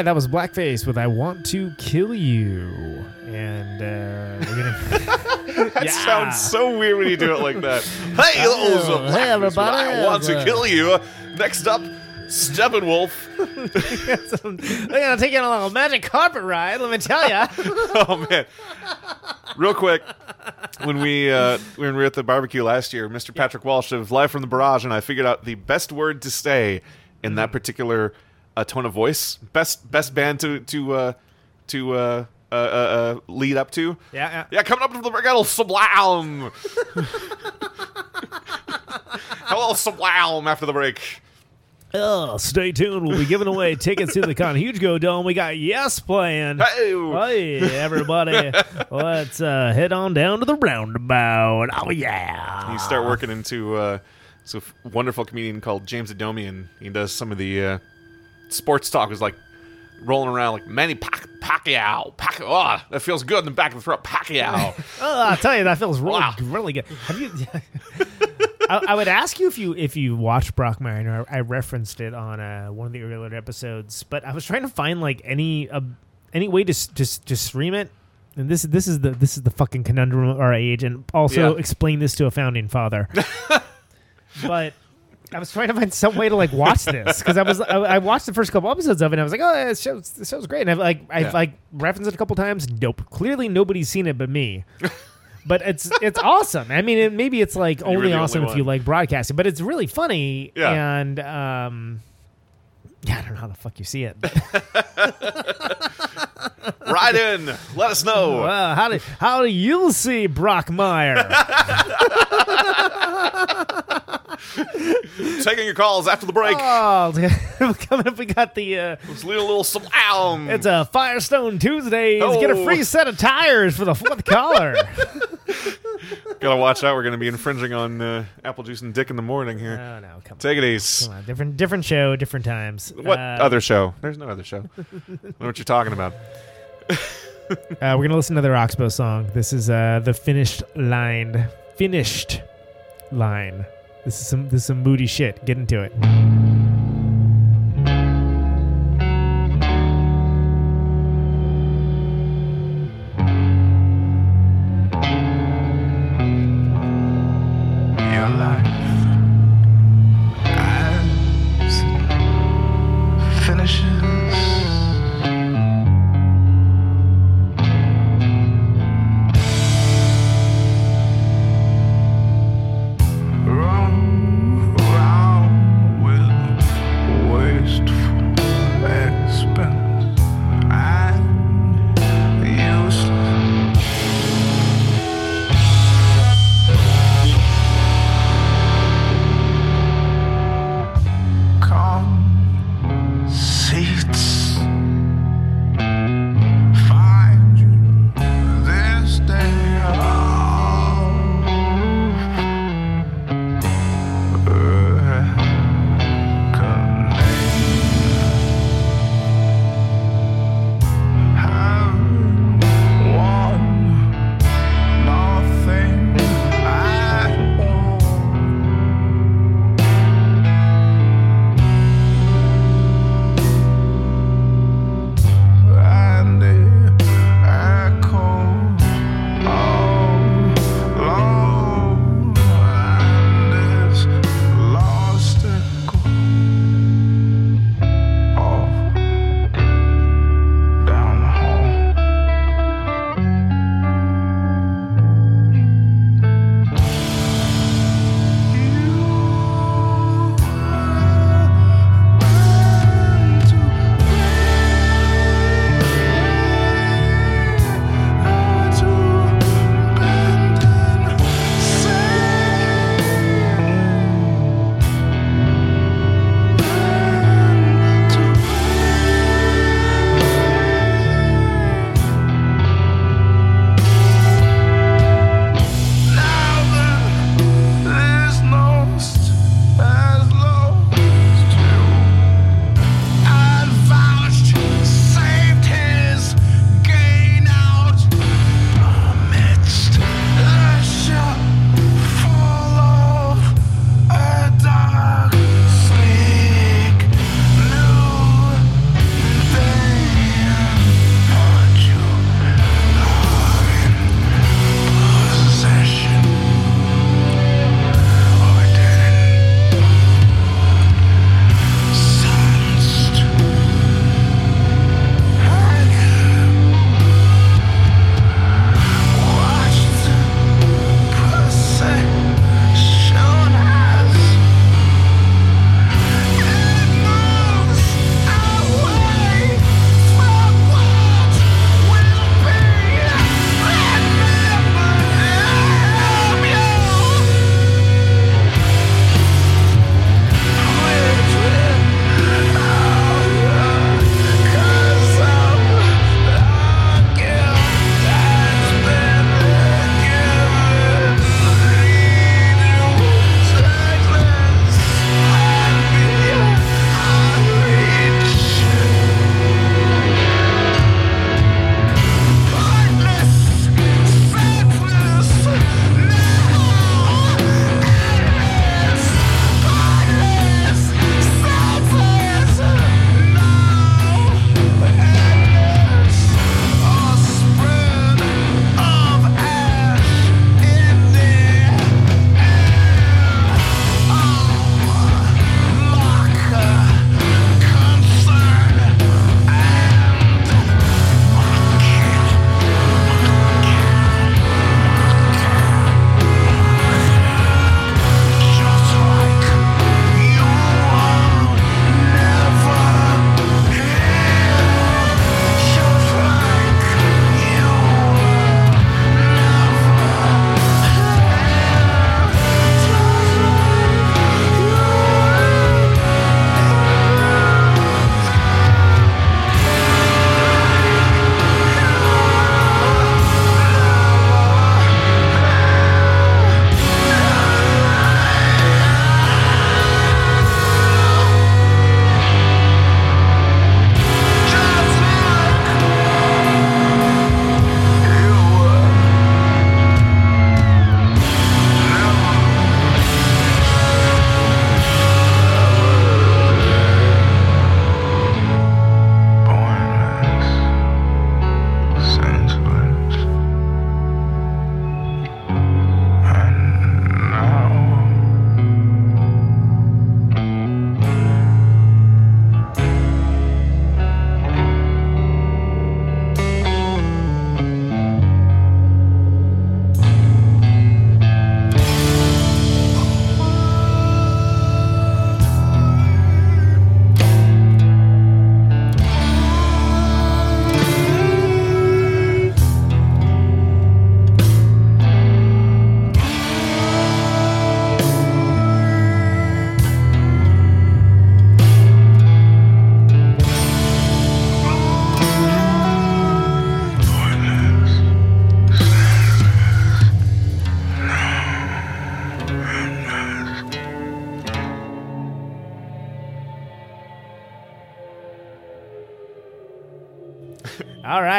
Right, that was Blackface with "I Want to Kill You," and uh, we're gonna. That Yeah. sounds so weird when you do it like that. Hey, Oh, those hey, everybody. I want to kill you. Next up, Steppenwolf. They're gonna take you on a little magic carpet ride. Let me tell you. oh man! Real quick, when we uh, when we were at the barbecue last year, Mr. Patrick Walsh of Live from the Barrage and I figured out the best word to say in that particular uh, tone of voice. Best best band to to uh, to uh, uh, uh, uh, lead up to. Yeah, yeah. Yeah, coming up to the Brigade Sublime. Hello, Sublime. After the break. Oh, stay tuned. We'll be giving away tickets to the Con Huge Go Dome. We got Yes playing. Hey, Hey, everybody. Let's uh, head on down to the roundabout. Oh, yeah. you start working into uh, this f- wonderful comedian called James Adomian. He does some of the uh, sports talk. Is like rolling around like Manny Pac- Pacquiao. Pac- oh, that feels good in the back of the throat. Pacquiao. Oh, I'll tell you, that feels really, Wow. really good. Have you? I, I would ask you if you if you watched Brockmire. I I, I referenced it on uh, one of the earlier episodes, but I was trying to find like any uh, any way to just to stream it. And this this is the this is the fucking conundrum of our age, and also Yeah. explain this to a founding father. but I was trying to find some way to like watch this because I was I, I watched the first couple episodes of it. and I was like, oh, this show's this show's great. And I've like I've Yeah. like referenced it a couple times. Nope, clearly nobody's seen it but me. but it's it's awesome. I mean, it, maybe it's like only the awesome only if you like broadcasting, but it's really funny. Yeah. and um, yeah, I don't know how the fuck you see it. Ride in. Let us know. Well, how do how do you see Brockmire? Taking your calls after the break. oh, coming up, we got the. Uh, Let's leave a little Sublime. It's a Firestone Tuesdays. Get a Oh. free set of tires for the fourth caller. Gotta watch out. We're gonna be infringing on uh, Apple Juice and Dick in the morning here. Oh no, come Take it easy. come on, different different show, different times. What Uh, other show? There's no other show. I know what you're talking about. Uh, we're gonna listen to the Oxbow song. This is uh, the finished line. Finished line. This is some this is some moody shit. Get into it.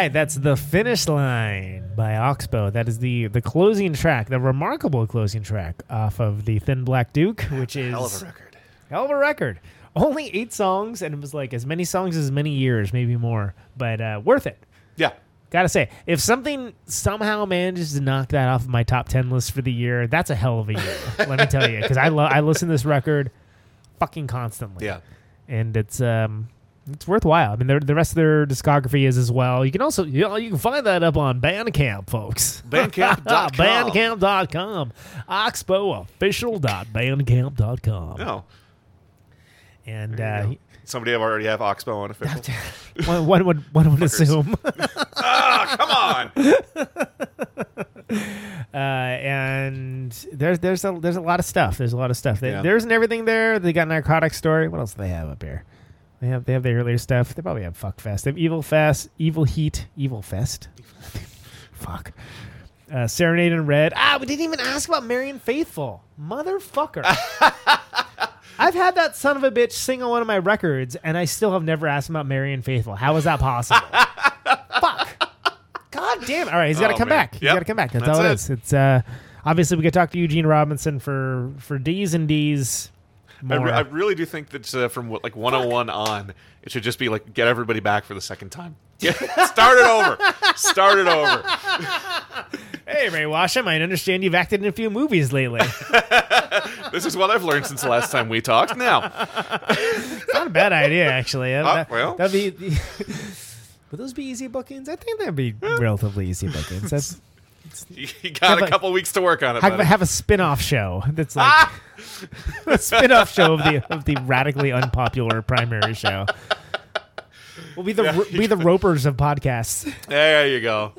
Right, that's the finish line by Oxbow. That is the the closing track, the remarkable closing track off of the Thin Black Duke, which is Hell of a record. Hell of a record. Only eight songs, and it was like as many songs as many years, maybe more, but uh, worth it. Yeah. Gotta say, if something somehow manages to knock that off of my top ten list for the year, that's a hell of a year. let me tell you, because I love I listen to this record fucking constantly. Yeah. and it's um it's worthwhile. I mean, the the rest of their discography is as well. You can also you, know, you can find that up on Bandcamp, folks. Bandcamp.com. Bandcamp.com. Oxbow.official.bandcamp.com. No. And uh. Somebody have already have Oxbow on official. one, one would one would assume. ah, come on. uh, and there's there's a there's a lot of stuff. There's a lot of stuff. They, Yeah. There isn't everything there. They got narcotic story. What else do they have up here? They have they have the earlier stuff. They probably have Fuck Fest. They have Evil Fest, Evil Heat, Evil Fest. Fuck. Uh, Serenade in Red. Ah, we didn't even ask about Marianne Faithfull. Motherfucker. I've had that son of a bitch sing on one of my records, and I still have never asked him about Marianne Faithfull. How is that possible? Fuck. God damn it. All right, he's got to Oh, come man. back. He's Yep. got to come back. That's, all it it. is. It's uh, obviously we could talk to Eugene Robinson for for D's and D's. I, re- I really do think that uh, from what, like 101 on, it should just be like get everybody back for the second time. Get, start it over. Start it over. hey, Ray Washam, I understand you've acted in a few movies lately. This is what I've learned since the last time we talked. Now, It's not a bad idea, actually. Ah, That- well. that'd be. Would those be easy bookings? I think that'd be relatively easy bookings. That's, you got Have a a- couple weeks to work on it. have, buddy. have a spin-off show that's like Ah! a spin-off show of the of the radically unpopular primary show. We'll be the Yeah, be the ropers of podcasts. There you go.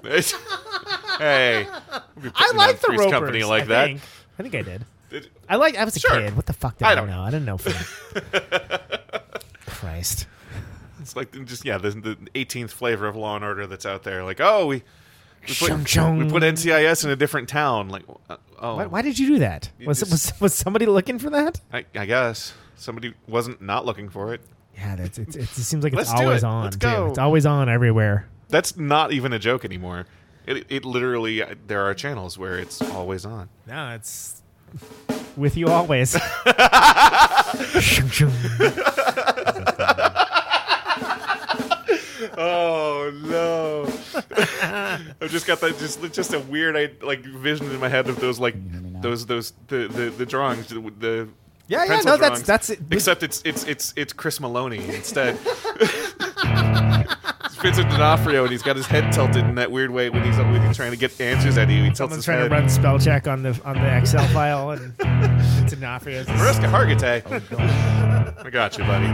Hey, I like the ropers. company like I that. Think. I think I did. Did- I like. I was a Sure. kid. What the fuck did I I, don't know? I didn't know. Christ. It's like just yeah, the, the 18th flavor of Law and Order that's out there. Like, oh, we we put, Shung shung. we put NCIS in a different town. Like, uh, oh, Why, why did you do that? You Was, was was somebody looking for that? I, I guess somebody wasn't not looking for it. Yeah, that's it's, it seems like it's Let's do always it. on. Let's too. go. It's always on everywhere. That's not even a joke anymore. It, it literally there are channels where it's always on. No, it's with you always. Shung shung. Oh no! I've just got that just just a weird I, like vision in my head of those like those those the the, the drawings the, the Yeah, yeah, no, that's- drawings. that's it. Except it's it's it's it's Chris Meloni instead. It's Vincent D'Onofrio, and he's got his head tilted in that weird way when he's when he's trying to get answers out of you. He tilts Someone's his trying head. to run spell check on the on the Excel file, and it's D'Onofrio's. Mariska Hargitay. Oh, I got you, buddy.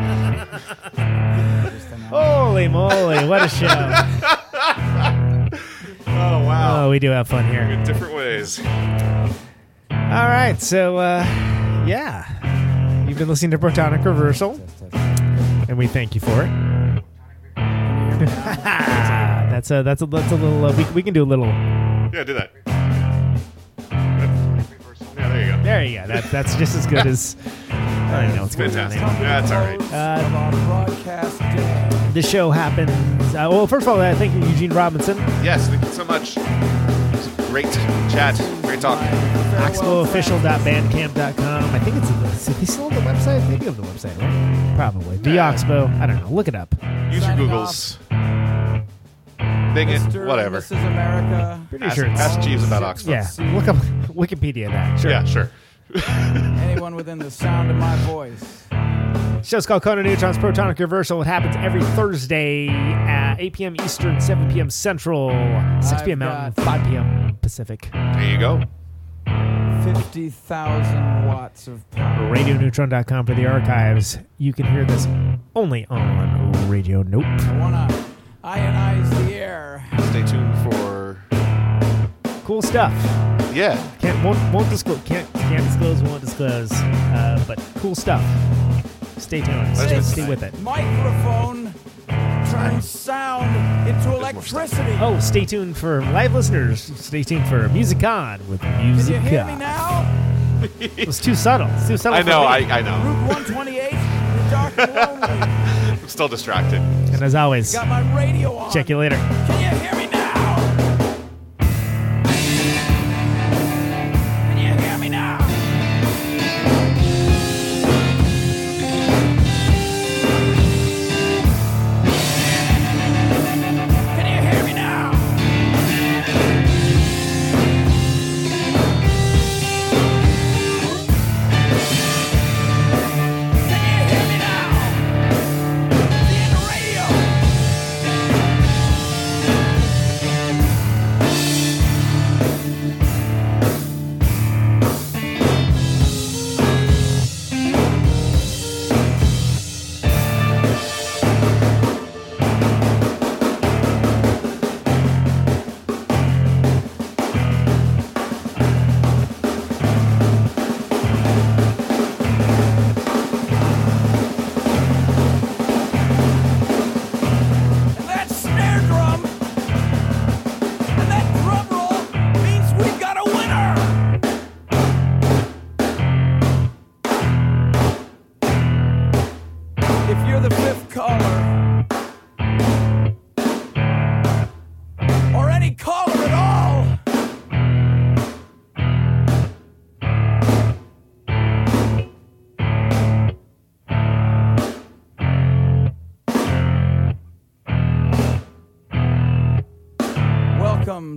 Holy moly! What a show! Oh wow! Oh, we do have fun here. In different ways. All right, so uh, yeah, you've been listening to Protonic Reversal, and we thank you for it. that's a that's a that's a little. Uh, we we can do a little. Yeah, do that. Yeah, there you go. There you go. That that's just as good as. I don't know what's going on. Fantastic. anymore. That's all right. Uh, the show happens. Uh, well, first of all, I thank you, Eugene Robinson, Yes, thank you so much. It was a great chat, great talk. oxbowofficial.bandcamp.com. I think it's. Is they still on the website? Maybe do have the website, right? Probably. The Oxbow. I don't know. Look it up. Use your Googles. Bing it, whatever. This is America. Pretty Ask, sure it's. ask Jeeves about Oxford. Yeah. Look up Wikipedia that. Sure. Yeah, sure. Anyone within the sound of my voice. Show's called Conan Neutron's Protonic Reversal. It happens every Thursday at 8 p.m. Eastern, 7 p.m. Central, 6 p.m. I've Mountain, 5 p.m. Pacific. There you go. 50,000 watts of power. RadioNeutron.com for the archives. You can hear this only on Radio Nope. I want to ionize the air. Stay tuned for Cool stuff. yeah. Can't won't, won't disclose. Can't can't disclose. Won't disclose. Uh, but cool stuff. Stay tuned. Stay, stay with it. Microphone turns sound into electricity. Oh, stay tuned for live listeners. Stay tuned for Music On with Music Can you hear me now? it was too subtle. It's too subtle. I know. I, I know. Route 128, The dark and. I'm still distracted. And as always, check you later.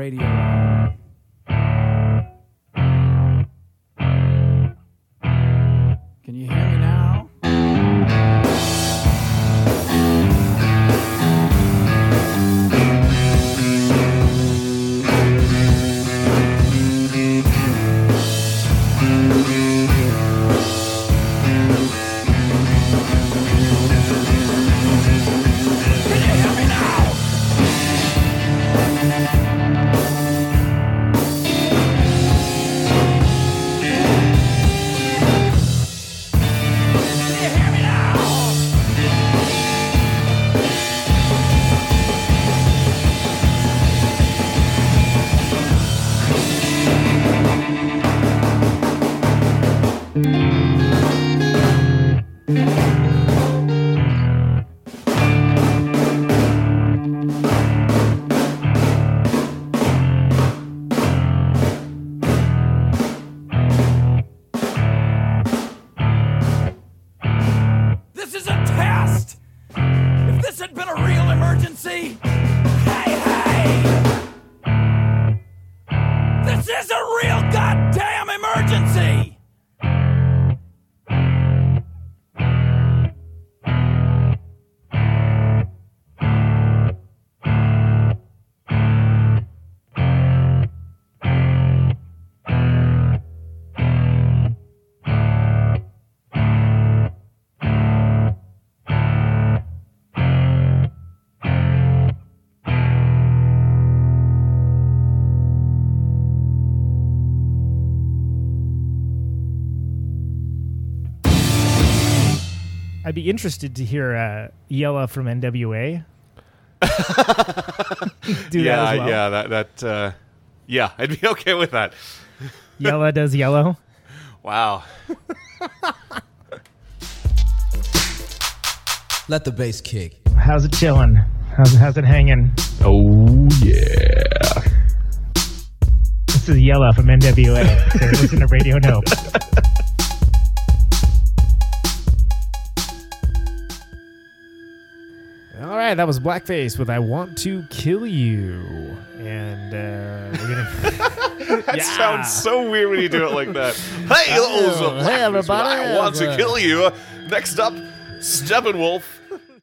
Radio. I'd be interested to hear uh, Yella from NWA. Do yeah, that as well. yeah, that that uh, yeah, I'd be okay with that. Yella does yellow. Wow. Let the bass kick. How's it chilling? How's it, how's it hanging? Oh yeah. This is Yella from NWA. so listen to Radio Nope. All right, that was Blackface with "I Want to Kill You," and uh, we're gonna. That Yeah. sounds so weird when you do it like that. Hey, Oh, hey, everybody. I want to kill you. Next up, Steppenwolf